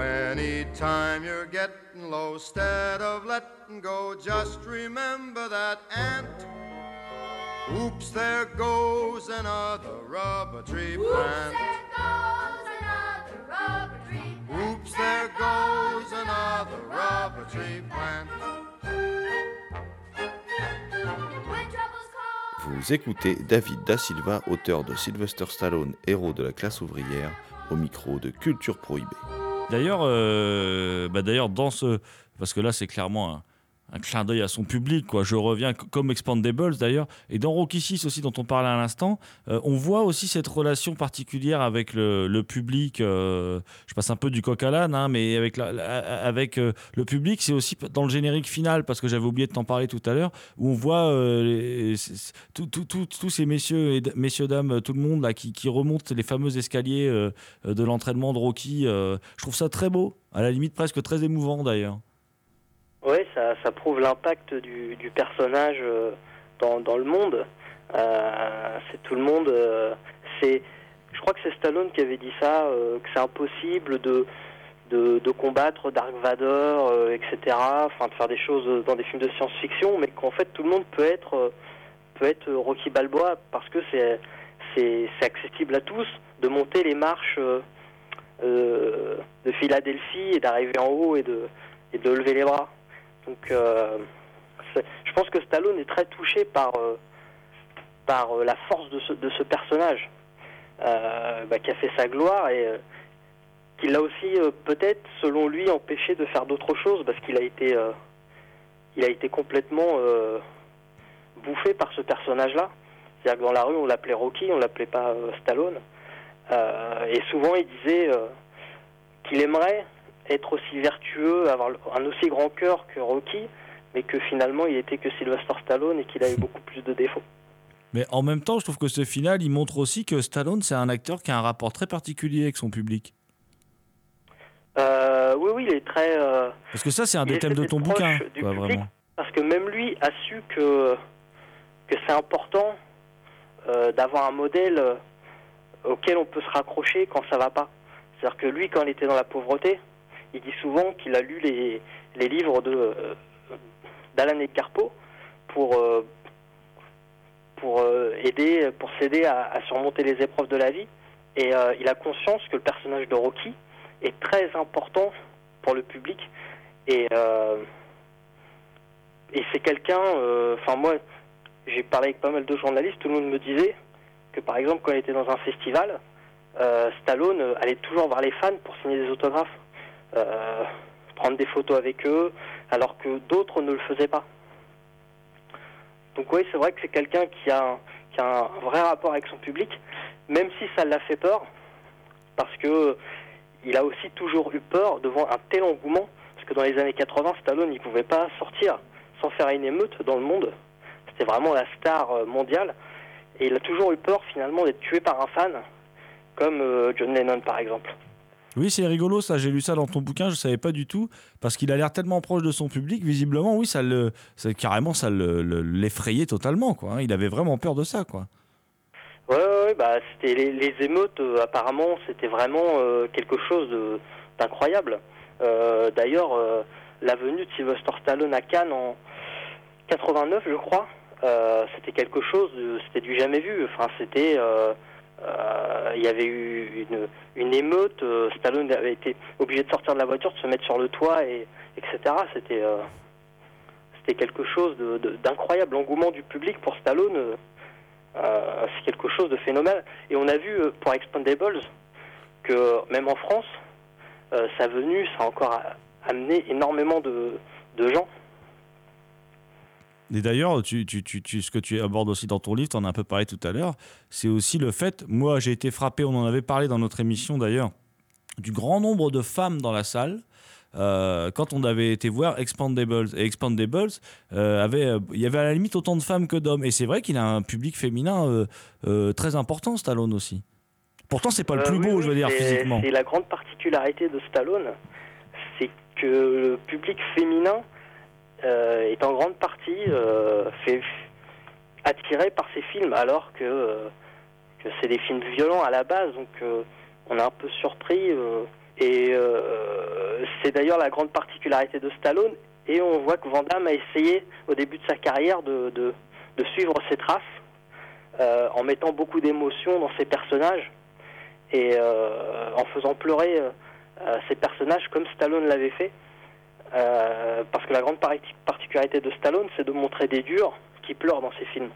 I: anytime you're getting low, instead of letting go, just remember that ant. Oops, there goes another rubber tree
J: Oops,
I: plant.
J: there goes another rubber tree.
I: Oops, there goes another rubber tree plant.
J: When troubles call.
F: Vous écoutez David Da Silva, auteur de Sylvester Stallone, héros de la classe ouvrière, au micro de Culture Prohibée.
C: D'ailleurs, euh, bah d'ailleurs dans ce, parce que là c'est clairement un, un clin d'œil à son public, quoi. Je reviens comme Expandables d'ailleurs, et dans Rocky 6 aussi dont on parlait à l'instant, euh, on voit aussi cette relation particulière avec le, public. euh, je passe un peu du coq à l'âne, hein, mais avec euh, le public, c'est aussi dans le générique final parce que j'avais oublié de t'en parler tout à l'heure, où on voit tous ces messieurs et messieurs dames, tout le monde là qui, qui remonte les fameux escaliers de l'entraînement de Rocky. je trouve ça très beau, à la limite presque très émouvant d'ailleurs.
G: Ouais, ça, prouve l'impact du, du personnage euh, dans, le monde. Euh, c'est tout le monde. euh, je crois que c'est Stallone qui avait dit ça, que c'est impossible de, de, de combattre Dark Vador, etc. Enfin, de faire des choses dans des films de science-fiction, mais qu'en fait tout le monde peut être peut être Rocky Balboa parce que c'est c'est, accessible à tous de monter les marches de Philadelphie et d'arriver en haut et de et de lever les bras. Donc, euh, je pense que Stallone est très touché par, euh, par euh, la force de ce, personnage, bah, qui a fait sa gloire et qui l'a aussi peut-être, selon lui, empêché de faire d'autres choses parce qu'il a été, a été complètement bouffé par ce personnage-là. C'est-à-dire que dans la rue, on l'appelait Rocky, on l'appelait pas Stallone. Et souvent, il disait qu'il aimerait être aussi vertueux, avoir un aussi grand cœur que Rocky, mais que finalement il était que Sylvester Stallone et qu'il avait beaucoup plus de défauts.
C: Mais en même temps, je trouve que ce final, il montre aussi que Stallone, c'est un acteur qui a un rapport très particulier avec son public.
G: Euh, oui, oui, il est très. euh,
C: Parce que ça, c'est un des thèmes de ton bouquin,
G: du
C: quoi,
G: public,
C: vraiment.
G: Parce que même lui a su que, que c'est important euh, d'avoir un modèle auquel on peut se raccrocher quand ça va pas. C'est-à-dire que lui, quand il était dans la pauvreté, il dit souvent qu'il a lu les, livres de euh, d'Alan et Carpo pour euh, euh, aider, pour s'aider à, surmonter les épreuves de la vie. Et il a conscience que le personnage de Rocky est très important pour le public. Et c'est quelqu'un, enfin moi, j'ai parlé avec pas mal de journalistes, tout le monde me disait que par exemple quand il était dans un festival, Stallone allait toujours voir les fans pour signer des autographes, prendre des photos avec eux, alors que d'autres ne le faisaient pas. Donc oui, c'est vrai que c'est quelqu'un qui a, un, qui a un vrai rapport avec son public, même si ça l'a fait peur, parce que il a aussi toujours eu peur devant un tel engouement, parce que dans les années 80, Stallone, il pouvait pas sortir sans faire une émeute dans le monde. C'était vraiment la star euh, mondiale, et il a toujours eu peur finalement d'être tué par un fan, comme euh, John Lennon par exemple.
C: Oui, c'est rigolo ça. J'ai lu ça dans ton bouquin, je savais pas du tout parce qu'il a l'air tellement proche de son public. Visiblement, oui, ça le, carrément, ça le- le- l'effrayait totalement, quoi. hein. Il avait vraiment peur de ça, quoi.
G: Ouais, ouais, bah, c'était les, émeutes, euh, apparemment, c'était vraiment euh, quelque chose d'incroyable. Euh, D'ailleurs, la venue de Sylvester Stallone à Cannes en 89, je crois, c'était quelque chose, c'était du jamais vu. Enfin, c'était, il y avait eu une, émeute. euh, Stallone avait été obligé de sortir de la voiture, de se mettre sur le toit, et etc. C'était, euh, c'était quelque chose d'incroyable. L'engouement du public pour Stallone. euh, euh, c'est quelque chose de phénoménal. Et on a vu euh, pour Expandables que même en France, euh, sa venue, ça a encore amené énormément de gens.
C: Et d'ailleurs, tu, tu, tu, tu- ce que tu abordes aussi dans ton livre, tu en as un peu parlé tout à l'heure, c'est aussi le fait, moi j'ai été frappé, on en avait parlé dans notre émission d'ailleurs, du grand nombre de femmes dans la salle. euh, quand on avait été voir Expandables et Expandables, euh, avait, euh, il y avait à la limite autant de femmes que d'hommes. Et c'est vrai qu'il a un public féminin très important, Stallone aussi. Pourtant, c'est pas le plus
G: oui,
C: beau,
G: oui,
C: je veux dire, physiquement.
G: C'est la grande particularité de Stallone, c'est que le public féminin est en grande partie euh, fait, attiré par ces films, alors que, euh, que c'est des films violents à la base, donc euh, on est un peu surpris. euh, et euh, c'est d'ailleurs la grande particularité de Stallone. Et on voit que Van Damme a essayé au début de sa carrière de, suivre ses traces euh, en mettant beaucoup d'émotions dans ses personnages et euh, en faisant pleurer euh, euh, ces personnages comme Stallone l'avait fait. Euh, parce que la grande parti- particularité de Stallone, c'est de montrer des durs qui pleurent dans ses films.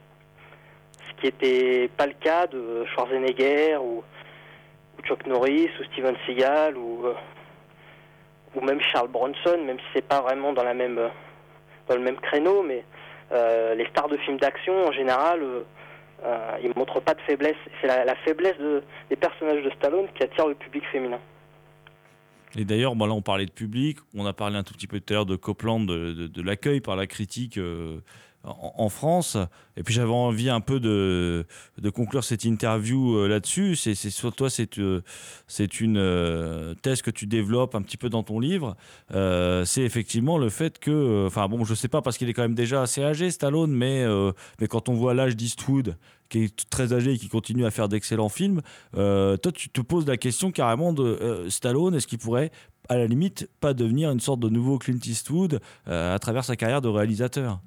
G: Ce qui n'était pas le cas de Schwarzenegger ou, Chuck Norris ou Steven Seagal ou, euh, ou même Charles Bronson, même si c'est pas vraiment dans, euh, le même créneau, mais les stars de films d'action en général, ils ne montrent pas de faiblesse. C'est la, faiblesse de- des personnages de Stallone qui attire le public féminin.
C: Et d'ailleurs, bon, là, on parlait de public, on a parlé un tout petit peu tout à l'heure de Copland, de, de- de l'accueil par la critique euh, en, France. Et puis, j'avais envie un peu de, conclure cette interview euh, là-dessus. C'est, sur toi, c'est, euh, une euh, thèse que tu développes un petit peu dans ton livre. C'est effectivement le fait que, enfin, bon, je sais pas parce qu'il est quand même déjà assez âgé, Stallone, mais, quand on voit l'âge d'Eastwood, qui est très âgé et qui continue à faire d'excellents films, toi, tu te poses la question carrément de Stallone, est-ce qu'il pourrait, à la limite, pas devenir une sorte de nouveau Clint Eastwood à travers sa carrière de réalisateur?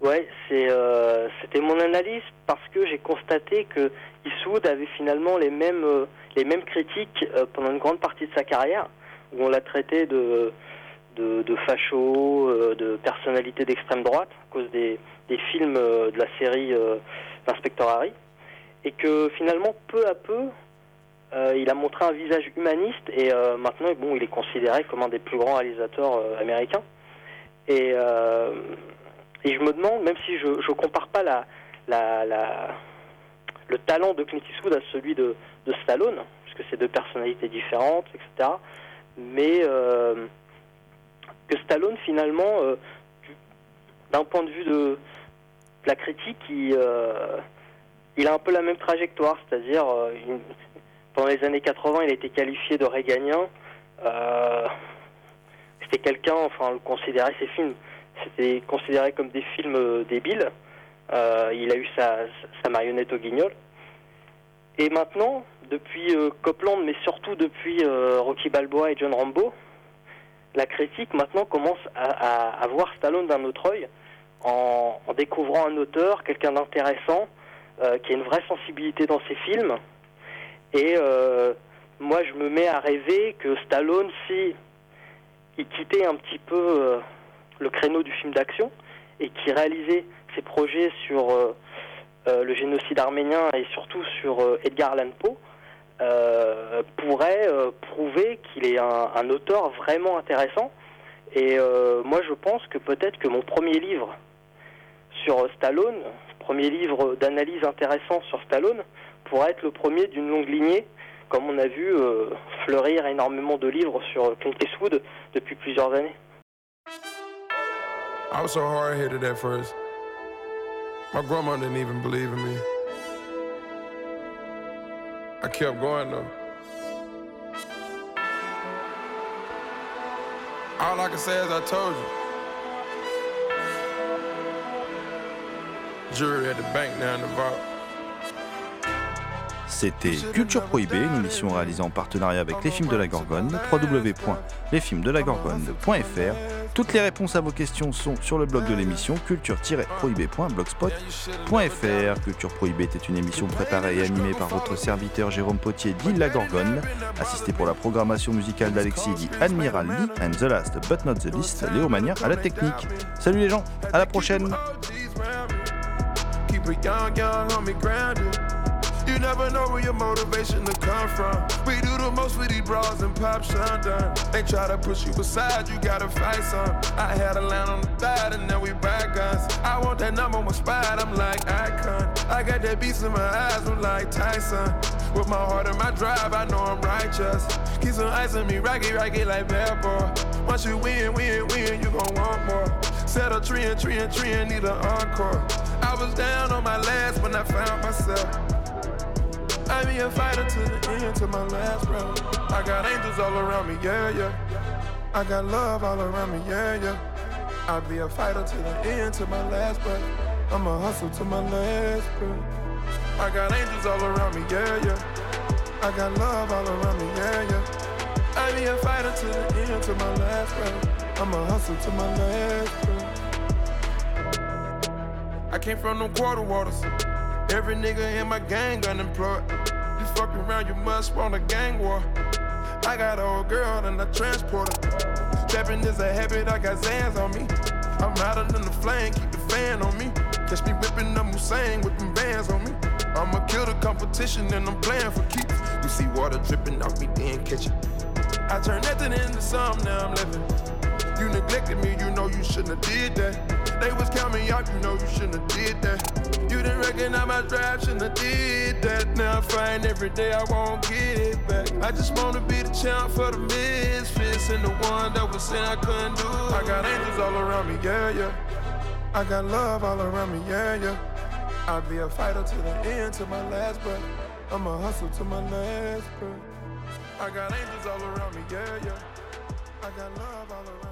G: Ouais, c'est, euh, c'était mon analyse parce que j'ai constaté que Eastwood avait finalement les mêmes, euh, les mêmes critiques euh, pendant une grande partie de sa carrière, où on l'a traité de, de, de facho, euh, de personnalité d'extrême droite, à cause des, des films de la série Inspector Harry, et que finalement, peu à peu, il a montré un visage humaniste, et maintenant, bon, il est considéré comme un des plus grands réalisateurs américains. Et, et je me demande, même si je ne compare pas la, la, la- le talent de Clint Eastwood à celui de, Stallone, puisque c'est deux personnalités différentes, etc. Mais euh, que Stallone, finalement, euh, du- d'un point de vue de, la critique, il, euh, il a un peu la même trajectoire, c'est-à-dire, pendant les années 80, il a été qualifié de réganien. C'était quelqu'un, enfin, on le considérait ses films, c'était considéré comme des films euh, débiles. Euh, il a eu sa, sa marionnette au guignol. Et maintenant, depuis euh, Copland, mais surtout depuis Rocky Balboa et John Rambo, la critique maintenant commence à, voir Stallone d'un autre œil, en, en découvrant un auteur, quelqu'un d'intéressant, qui a une vraie sensibilité dans ses films. Et moi, je me mets à rêver que Stallone, si il quittait un petit peu le créneau du film d'action et qui réalisait ses projets sur euh, euh, le génocide arménien et surtout sur euh, Edgar Allan Poe, pourrait prouver qu'il est un, auteur vraiment intéressant. Et moi, je pense que peut-être que mon premier livre sur Stallone, premier livre d'analyse intéressant sur Stallone, pourrait être le premier d'une longue lignée, comme on a vu fleurir énormément de livres sur Clint Eastwood depuis plusieurs années.
K: I was so hard headed at first. My grandma didn't even believe in me. I kept going though. All I can say is I told you. Jury at the bank now in the vault.
F: C'était Culture Prohibée, une émission réalisée en partenariat avec les films de la Gorgone, www.lesfilmsdelagorgone.fr. Toutes les réponses à vos questions sont sur le blog de l'émission culture-prohibée.blogspot.fr. Culture Prohibée était une émission préparée et animée par votre serviteur Jérôme Potier dit La Gorgone, assisté pour la programmation musicale d'Alexis dit Admiral Lee, and the last but not the least, Léo Manière à la technique. Salut les gens, à la prochaine
K: You never know where your motivation to come from. We do the most with these bras and pop shundun. They try to push you aside, you gotta fight some. I had a line on the thigh and now we back guns. I want that number one spot, I'm like icon. I got that beast in my eyes, I'm like Tyson. With my heart and my drive, I know I'm righteous. Keep some ice on me, rocky, rocky like bad boy. Once you win, win, win, you gon' want more. Set a tree and tree and tree and need an encore. I was down on my last when I found myself. Be a fighter to the end, to my last breath. I got angels all around me, yeah, yeah. I got love all around me, yeah, yeah. I be a fighter to the end, to my last breath. I'ma hustle to my last breath. I got angels all around me, yeah, yeah. I got love all around me, yeah, yeah. I be a fighter to the end, to my last breath. I'ma hustle to my last breath. I came from them quarter waters. Every nigga in my gang unemployed. Fuck around, you must want a gang war. I got an old girl and a transporter. Trapping is a habit, I got Zans on me. I'm hotter than the flame, keep the fan on me. Catch me whipping up Hussein with them bands on me. I'ma kill the competition and I'm playing for keeps. You see water dripping off me, then catch it. I turn nothing into something, now I'm living. You neglected me, you know you shouldn't have did that. They was counting out, you know you shouldn't have did that. You didn't recognize my drive, shouldn't have did that. Now I'm find every day I won't get it back. I just wanna be the champ for the misfits and the one that was saying I couldn't do. I got angels all around me, yeah, yeah. I got love all around me, yeah, yeah. I'll be a fighter to the end, to my last breath. I'ma hustle to my last breath. I got angels all around me, yeah, yeah. I got love all around me.